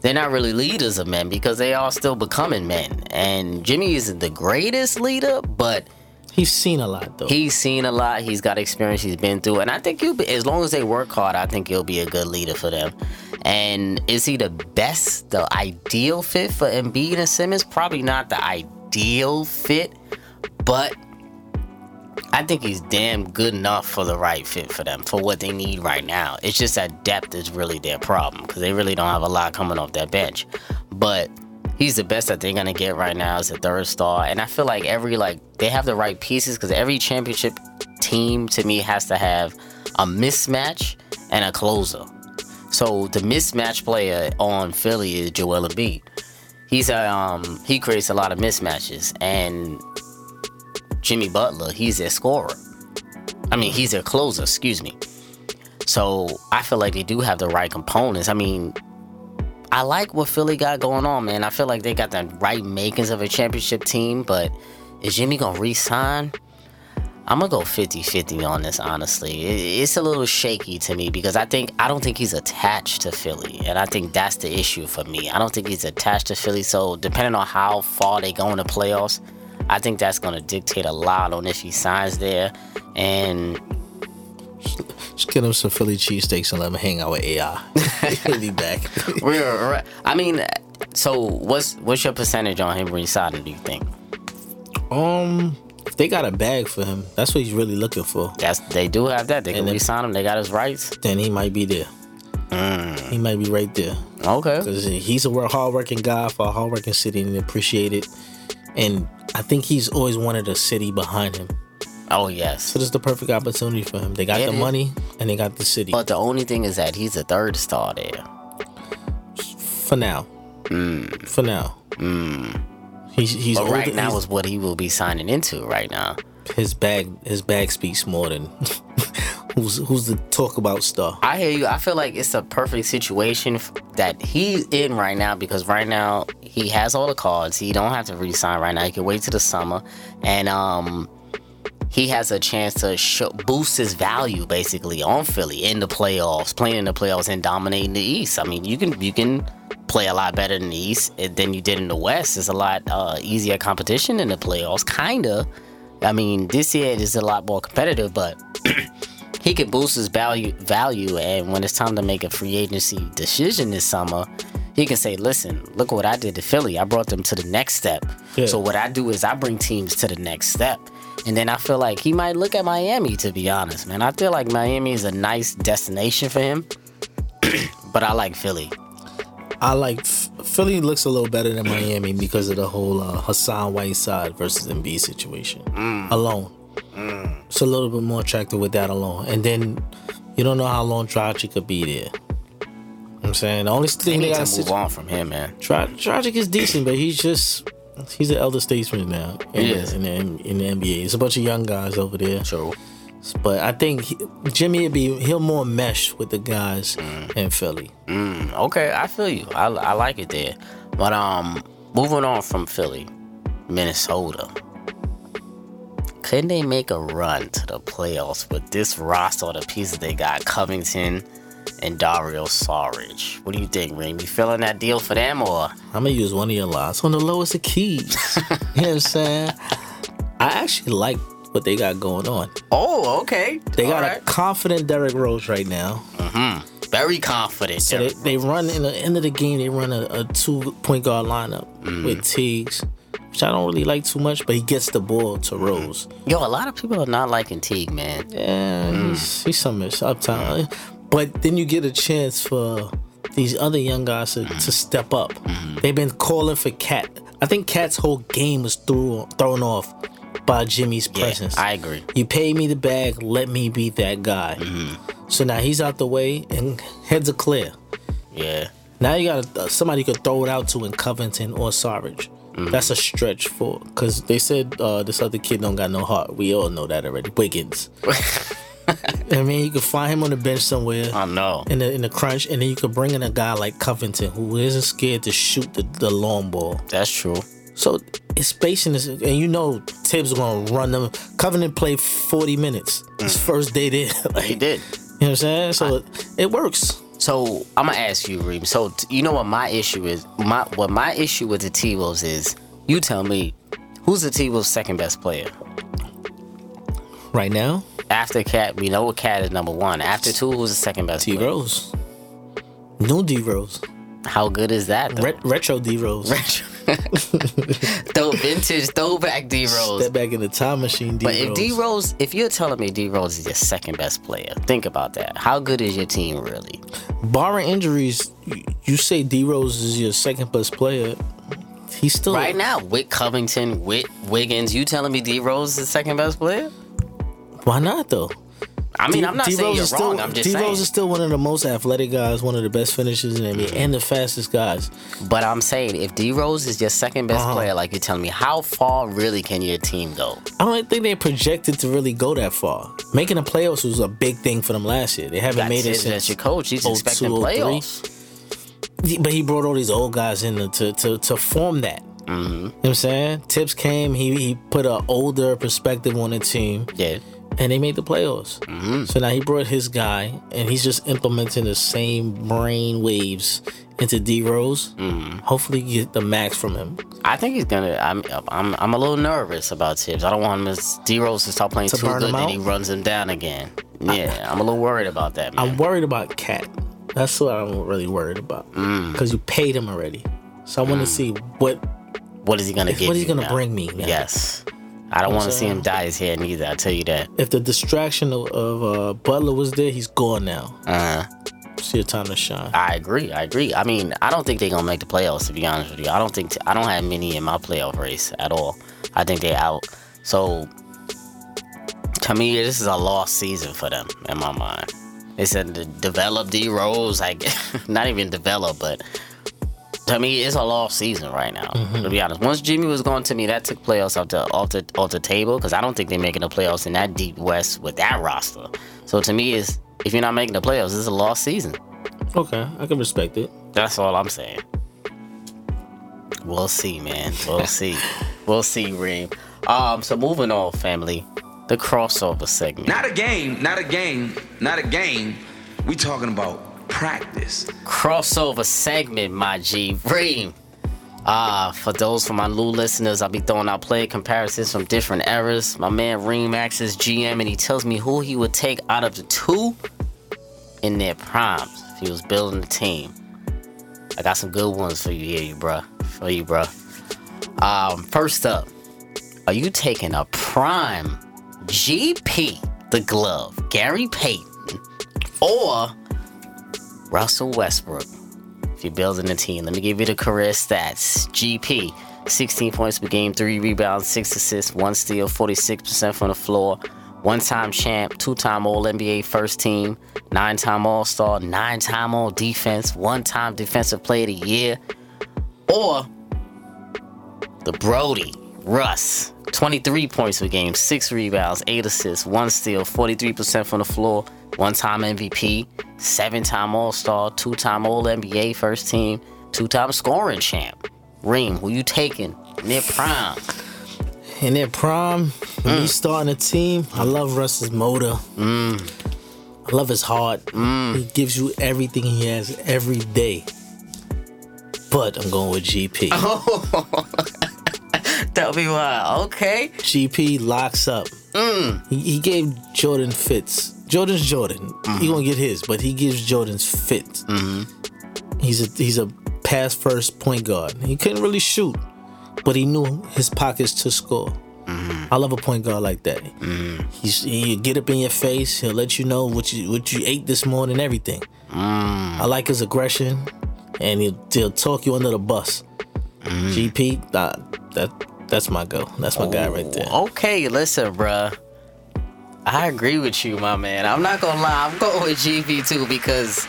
S1: they're not really leaders of men because they are still becoming men. And Jimmy isn't the greatest leader, but
S7: He's seen a lot though.
S1: He's seen a lot. He's got experience. He's been through, and I think he'll. As long as they work hard, I think he'll be a good leader for them. And is he the best, the ideal fit for Embiid and Simmons? Probably not the ideal fit, but I think he's damn good enough for the right fit for them, for what they need right now. It's just that depth is really their problem because they really don't have a lot coming off that bench. But he's the best that they're gonna get right now as a third star, and I feel like every like they have the right pieces because every championship team to me has to have a mismatch and a closer. So the mismatch player on Philly is Joel Embiid. He's a um he creates a lot of mismatches, and Jimmy Butler he's their scorer. I mean he's their closer. Excuse me. So I feel like they do have the right components. I mean, I like what Philly got going on, man. I feel like they got the right makings of a championship team, but is Jimmy gonna re-sign? I'm gonna go 50-50 on this, honestly. It- It's a little shaky to me because I think I don't think he's attached to Philly, and I think that's the issue for me. I don't think he's attached to Philly, so depending on how far they go in the playoffs, I think that's gonna dictate a lot on if he signs there. And
S7: Just get him some Philly cheesesteaks and let him hang out with AI. He'll be back.
S1: we're, right- I mean, so what's what's your percentage on him re-signing? Do you think?
S7: Um, if they got a bag for him, that's what he's really looking for.
S1: That's they do have that. They can
S7: And then-
S1: re-sign him. They got his rights.
S7: Then he might be there. He might be right there.
S1: Okay.
S7: Because he's a work- hardworking guy for a hardworking city and appreciate it. And I think he's always wanted a city behind him.
S1: Oh yes.
S7: So this is the perfect opportunity for him. They got
S1: It
S7: the
S1: is.
S7: money and they got the city.
S1: But the only thing is that he's a third star there.
S7: for now. Mm. For now. Mm. He's he's
S1: but right
S7: older-
S1: now
S7: he's-
S1: is what he will be signing into right now.
S7: his bag his bag speaks more than who's who's the talk about star.
S1: I hear you. I feel like it's a perfect situation that he's in right now because right now he has all the cards. He don't have to re-sign right now. He can wait till the summer, and um, he has a chance to show, boost his value basically on Philly in the playoffs, playing in the playoffs and dominating the East. I mean, you can you can play a lot better in the East than you did in the West. It's a lot uh, easier competition in the playoffs, kinda. I mean, this year it is a lot more competitive, but he can boost his value value and when it's time to make a free agency decision this summer he can say listen look what i did to philly. I brought them to the next step.
S7: Yeah.
S1: so what i do is i bring teams to the next step. And then i feel like he might look at miami to be honest man. I feel like miami is a nice destination for him but i like philly.
S7: I like Philly looks a little better than Miami because of the whole uh, Hassan Whiteside versus Embiid situation. Alone. It's a little bit more attractive with that alone, and then you don't know how long Dragic could be there. You know I'm saying the only thing they
S1: need
S7: got
S1: to move on from him man
S7: Dra- Dragic is decent, but he's just he's an elder statesman now in,
S1: He
S7: the,
S1: is.
S7: in, the, in the NBA. It's a bunch of young guys over there.
S1: True.
S7: But I think he, Jimmy would be he'll more mesh with the guys in Philly.
S1: Mm, okay, I feel you. I, I like it there. But um, moving on from Philly, Minnesota. Couldn't they make a run to the playoffs with this roster the pieces they got? Covington and Dario Saric. What do you think, Ring? You feeling that deal for them or?
S7: I'm gonna use one of your lines on the lowest of keys. you know what I'm saying? I actually like what they got going on.
S1: Oh, okay.
S7: They got
S1: All
S7: a confident Derrick Rose right now.
S1: Mm-hmm. Very confident.
S7: So they, they run in the end of the game. They run a, a two point guard lineup
S1: Mm-hmm.
S7: with Teagues, which I don't really like too much, but he gets the ball to Rose.
S1: Yo, a lot of people are not liking Teague, man.
S7: Yeah,
S1: Mm.
S7: he's, he's some uptown. But then you get a chance for these other young guys to,
S1: Mm-hmm.
S7: to step up. They've been calling for Cat. I think Cat's whole game was threw, thrown off by Jimmy's
S1: Yeah,
S7: presence.
S1: I agree.
S7: You pay me the bag, let me be that guy.
S1: Mm-hmm.
S7: So now he's out the way and heads are clear.
S1: Yeah.
S7: Now you got somebody you could throw it out to in Covington or Sarge.
S1: Mm-hmm.
S7: That's a stretch for because they said uh, this other kid don't got no heart. We all know that already. Wiggins. I mean, you could find him on the bench somewhere.
S1: I know.
S7: In the in the crunch, and then you could bring in a guy like Covington who isn't scared to shoot the, the long ball.
S1: That's true.
S7: So it's spacing is, and you know Thibs are gonna run them. Covington played forty minutes his first day there. like,
S1: He did.
S7: You know what I'm saying? So it works.
S1: So I'm gonna ask you, Reem. So t- you know what my issue is? My what my issue with the T Wolves is? You tell me, who's the T Wolves' second best player?
S7: Right now,
S1: After Cat, we know Cat is number one. After two, who's the second best? Player?
S7: Rose. New D Rose.
S1: How good is that?
S7: Ret- retro D Rose.
S1: Throw vintage throwback D Rose.
S7: Step back in the time machine, D
S1: But if D Rose, if you're telling me D Rose is your second best player, think about that. How good is your team really?
S7: barring injuries, you, you say D Rose is your second best player. He's still
S1: Right now, with Covington, with Wiggins, you telling me D Rose is the second best player?
S7: Why not though?
S1: I mean,
S7: D-
S1: I'm not
S7: D-Rose
S1: saying you're
S7: is
S1: wrong.
S7: Still,
S1: I'm just
S7: D
S1: saying.
S7: Rose is still one of the most athletic guys, one of the best finishers in the NBA, and the fastest guys.
S1: But I'm saying, if D Rose is your second best
S7: Uh-huh.
S1: player, like you're telling me, how far really can your team go?
S7: I don't think they projected to really go that far. Making the playoffs was a big thing for them last year. They haven't
S1: Got
S7: made it since
S1: your coach. He's expecting
S7: 03.
S1: playoffs.
S7: But he brought all these old guys in to to, to, to form that.
S1: Mm-hmm.
S7: You know what I'm saying? Thibs came, he, he put an older perspective on the team.
S1: Yeah.
S7: And they made the playoffs.
S1: Mm-hmm.
S7: So now he brought his guy, and he's just implementing the same brain waves into D Rose.
S1: Mm-hmm.
S7: Hopefully, get the max from him.
S1: I think he's gonna. I'm. I'm. I'm a little nervous about Thibs. I don't want him to D Rose to start playing
S7: To
S1: too good, and he runs him down again. Yeah, I'm a little worried about that, man.
S7: I'm worried about Cat. That's what I'm really worried about
S1: Mm.
S7: because you paid him already. So I want to see what
S1: What is he gonna give?
S7: what he's
S1: you
S7: gonna
S1: now?
S7: bring me. now.
S1: Yes. I don't want to see him dye his hair neither. I tell you that.
S7: If the distraction of, of uh, Butler was there, he's gone now.
S1: Uh,
S7: See your time to shine.
S1: I agree. I agree. I mean, I don't think they're gonna make the playoffs. To be honest with you, I don't think I don't have many in my playoff race at all. I think they're out. So to me, this is a lost season for them in my mind. They said to develop D Rose, like not even develop, but to me, it's a lost season right now. To be honest, once Jimmy was gone, to me, that took playoffs off the off the, off the table because I don't think they're making the playoffs in that deep West with that roster. So to me, is if you're not making the playoffs, it's a lost season.
S7: Okay, I can respect it.
S1: That's all I'm saying. We'll see, man. We'll see. We'll see, Reem. Um, so moving on, family. The crossover segment.
S8: Not a game, not a game, not a game. We talking about practice.
S1: crossover segment, my G. Reem. Uh, for those for my new listeners, I'll be throwing out player comparisons from different eras. My man Reem as GM and he tells me who he would take out of the two in their primes if he was building a team. I got some good ones for you here, you bruh. For you, bruh. Um, first up, are you taking a prime GP, the glove, Gary Payton, or Russell Westbrook? If you're building a team, let me give you the career stats. GP, 16 points per game, 3 rebounds, 6 assists, 1 steal, 46% from the floor. One time champ, two time All NBA first team, nine time All Star, nine time All Defense, one time Defensive Player of the Year. Or the Brody, Russ, 23 points per game, 6 rebounds, 8 assists, 1 steal, 43% from the floor, one time MVP, seven time All Star, two time All NBA first team, two time scoring champ. Reem, who you taking? Near prime.
S7: In their prime, when
S1: Mm.
S7: he's starting a team, I love Russ's motor. I love his heart.
S1: Mm.
S7: He gives you everything he has every day. But I'm going with GP.
S1: Tell me why. Okay.
S7: GP locks up.
S1: Mm.
S7: He, he gave Jordan fits. Jordan's Jordan.
S1: Mm-hmm.
S7: He gonna get his, but he gives Jordan's fits. Mm-hmm. He's a he's a pass first point guard. He couldn't really shoot, but he knew his pockets to score. Mm-hmm. I love a point guard like that. Mm-hmm. He's he get up in your face. He'll let you know what you what you ate this morning. Everything. Mm. I like his aggression, and he'll, he'll talk you under the bus. GP, nah, that that's my go. That's my guy right there.
S1: Oh, okay, listen, bruh. I agree with you, my man. I'm not gonna lie, I'm going with GP too because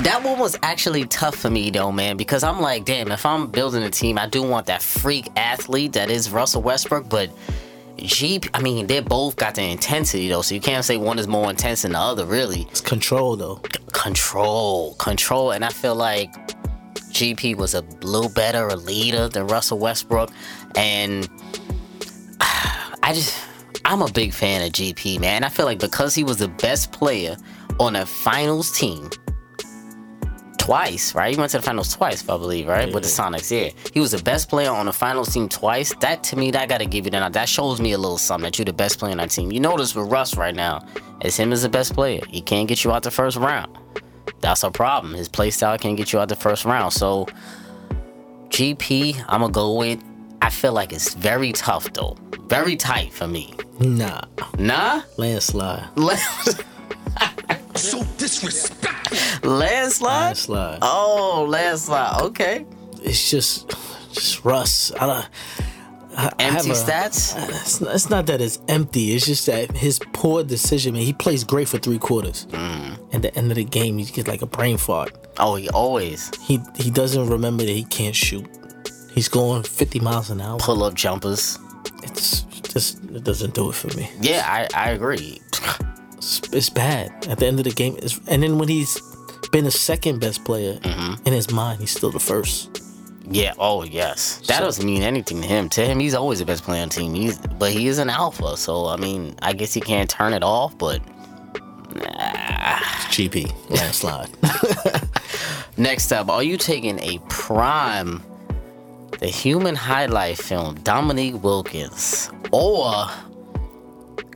S1: that one was actually tough for me though, man. Because I'm like, damn, if I'm building a team, I do want that freak athlete that is Russell Westbrook, but GP, I mean, they both got the intensity though, so you can't say one is more intense than the other, really.
S7: It's control though.
S1: Control, control, and I feel like GP was a little better a leader than Russell Westbrook, and I just I'm a big fan of GP, man. I feel like because he was the best player on a finals team twice, right? He went to the finals twice, I believe, right? With the Sonics, yeah. He was the best player on the finals team twice. That to me, that gotta give you that. That shows me a little something that you're the best player on that team. You notice with Russ right now, as him as the best player, he can't get you out the first round. That's a problem. His play style can't get you out the first round. So GP, I'm gonna go with. I feel like it's very tough though. Very tight for me.
S7: Nah,
S1: Nah?
S7: landslide.
S9: So disrespectful.
S1: Landslide?
S7: Landslide.
S1: Oh, landslide. Okay.
S7: It's just just Russ. I don't. I, I have
S1: Empty
S7: a-
S1: stats?
S7: Uh, it's not, it's not that it's empty. It's just that his poor decision. Man, he plays great for three quarters. Mm. At the end of the game, he gets like a brain fart.
S1: Oh, he always
S7: He he doesn't remember that he can't shoot. He's going 50 miles an hour.
S1: pull up jumpers.
S7: It's just it doesn't do it for me.
S1: Yeah, I, I agree.
S7: It's, it's bad. At the end of the game, it's, and then when he's been the second best player mm-hmm. in his mind, he's still the first.
S1: Yeah. Oh, yes. That
S7: So-
S1: doesn't mean anything to him. To him, he's always the best player on the team. He's, but he is an alpha. So I mean, I guess he can't turn it off. But
S7: GP landslide.
S1: next up, are you taking a prime, the human highlight film, Dominique Wilkins, or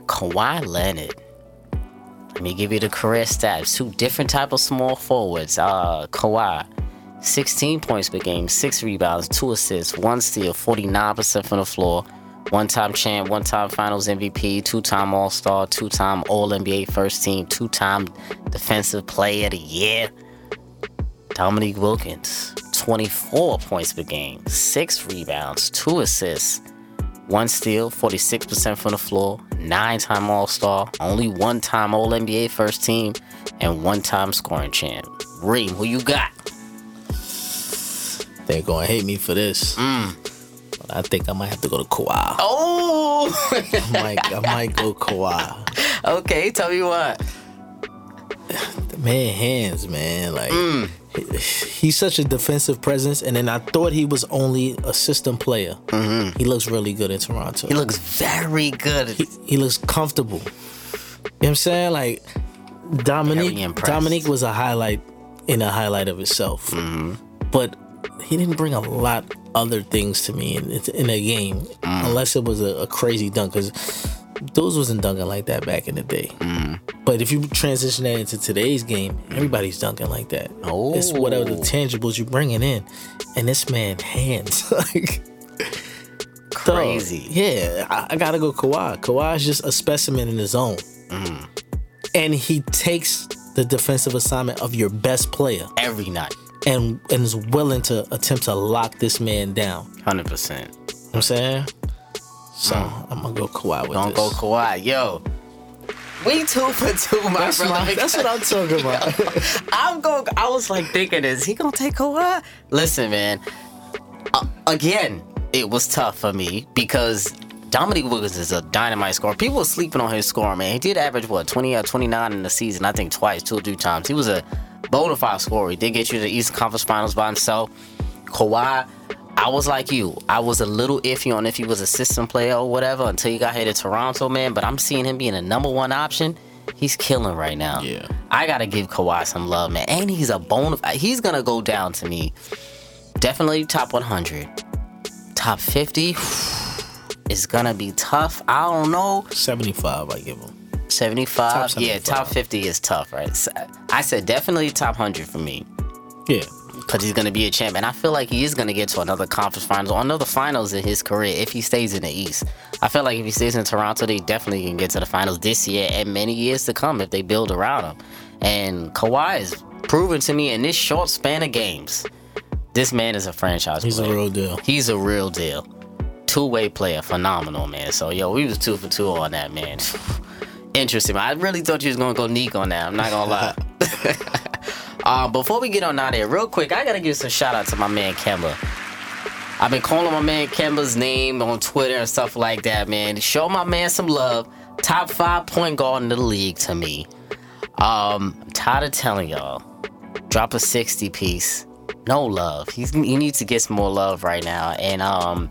S1: Kawhi Leonard? Let me give you the career stats. Two different type of small forwards. Uh, Kawhi, 16 points per game, six rebounds, two assists, one steal, 49% from the floor. One-time champ, one-time Finals MVP, two-time All-Star, two-time All-NBA First Team, two-time Defensive Player of the Year. Dominique Wilkins, 24 points per game, six rebounds, two assists, one steal, 46% from the floor, nine time All Star, only one time All NBA first team, and one time scoring champ. Reem, who you got?
S7: They're gonna hate me for this. Mm. But I think I might have to go to Kawhi.
S1: Oh!
S7: I might, I might go Kawhi.
S1: okay, tell me what.
S7: Man hands, man. Like mm. he- he's such a defensive presence, and then I thought he was only a system player. Mm-hmm. He looks really good in Toronto.
S1: He looks very good.
S7: He, he looks comfortable. You know what I'm saying? Like Dominique. Dominique was a highlight in a highlight of itself, mm-hmm. but he didn't bring a lot other things to me in, in a game, mm. unless it was a, a crazy dunk. Because those wasn't dunking like that back in the day. Mm. But if you transition that into today's game, everybody's dunking like that. Oh. It's whatever the oh. tangibles you're bringing in, and this man hands like dog,
S1: Crazy.
S7: yeah, I, I gotta go Kawhi. Kawhi's just a specimen in his own, mm. and he takes the defensive assignment of your best player
S1: Every night.
S7: and and is willing to attempt to lock this man down.
S1: 100%.
S7: You know what I'm saying? So I'm gonna go Kawhi with
S1: Don't
S7: this.
S1: go Kawhi. Yo. We two for two, my
S7: That's,
S1: brother.
S7: my, that's what I'm talking about.
S1: I'm going. I was like thinking, is he gonna take Kawhi? Listen, man. Uh, again, it was tough for me because Dominique Wilkins is a dynamite scorer. People were sleeping on his score, man. He did average what 20 or 29 in the season. I think twice, two or three times. He was a bona fide scorer. He did get you to the Eastern Conference Finals by himself. Kawhi. I was like you. I was a little iffy on if he was a system player or whatever until he got here to Toronto, man. But I'm seeing him being a number one option. He's killing right now.
S7: Yeah.
S1: I gotta give Kawhi some love, man. And he's a bone. He's gonna go down to me. Definitely top 100, top 50. is gonna be tough. I don't know.
S7: 75, I give him.
S1: 75?
S7: Top
S1: Yeah, top 50 is tough, right? I said definitely top 100 for me.
S7: Yeah.
S1: Because he's going to be a champ. And I feel like he is going to get to another conference finals or another finals in his career if he stays in the East. I feel like if he stays in Toronto, they definitely can get to the finals this year and many years to come if they build around him. And Kawhi has proven to me in this short span of games, this man is a franchise
S7: He's a real deal.
S1: He's a real deal. Two way player, phenomenal, man. So, yo, we was two for two on that, man. Interesting. I really thought you was gonna go Neek on that. I'm not gonna lie. um, before we get on out here, real quick, I gotta give some shout out to my man Kemba. I've been calling my man Kemba's name on Twitter and stuff like that, man. Show my man some love. Top five point guard in the league to me. Um, I'm tired of telling y'all. Drop a 60 piece. No love. He's, he needs to get some more love right now. And um,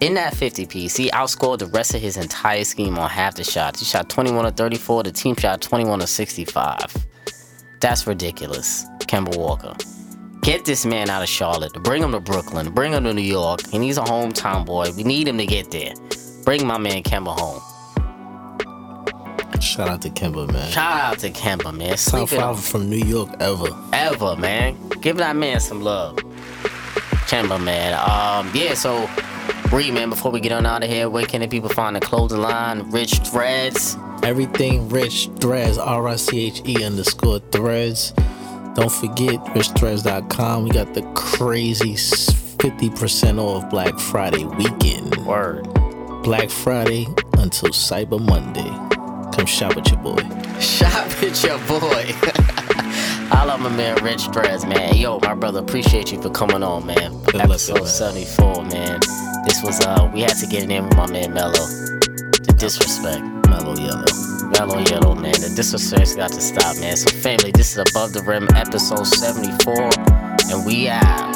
S1: in that 50 piece, he outscored the rest of his entire scheme on half the shots. He shot 21 to 34. The team shot 21 to 65. That's ridiculous. Kemba Walker. Get this man out of Charlotte. Bring him to Brooklyn. Bring him to New York. And he's a hometown boy. We need him to get there. Bring my man Kemba home.
S7: Shout out to Kemba, man.
S1: Shout out to Kemba, man.
S7: Top five from New York ever.
S1: ever, man. Give that man some love. Kemba, man. Um, yeah, so Bree, man, before we get on out of here, where can the people find the clothing line? Riche Threads.
S7: Everything Riche Threads, R I C H E underscore Threads. Don't forget richethreads.com. We got the crazy 50% off Black Friday weekend.
S1: Word.
S7: Black Friday until Cyber Monday. Come shop with your boy.
S1: Shop with your boy. I love my man Riche Threads, man. Yo, my brother, appreciate you for coming on, man. Episode 74, man. This was uh we had to get it in with my man Melo. The disrespect.
S7: Mellow Yellow.
S1: Mellow Yellow, man. The disrespect's got to stop, man. So family, this is Above the Rim episode 74. And we out.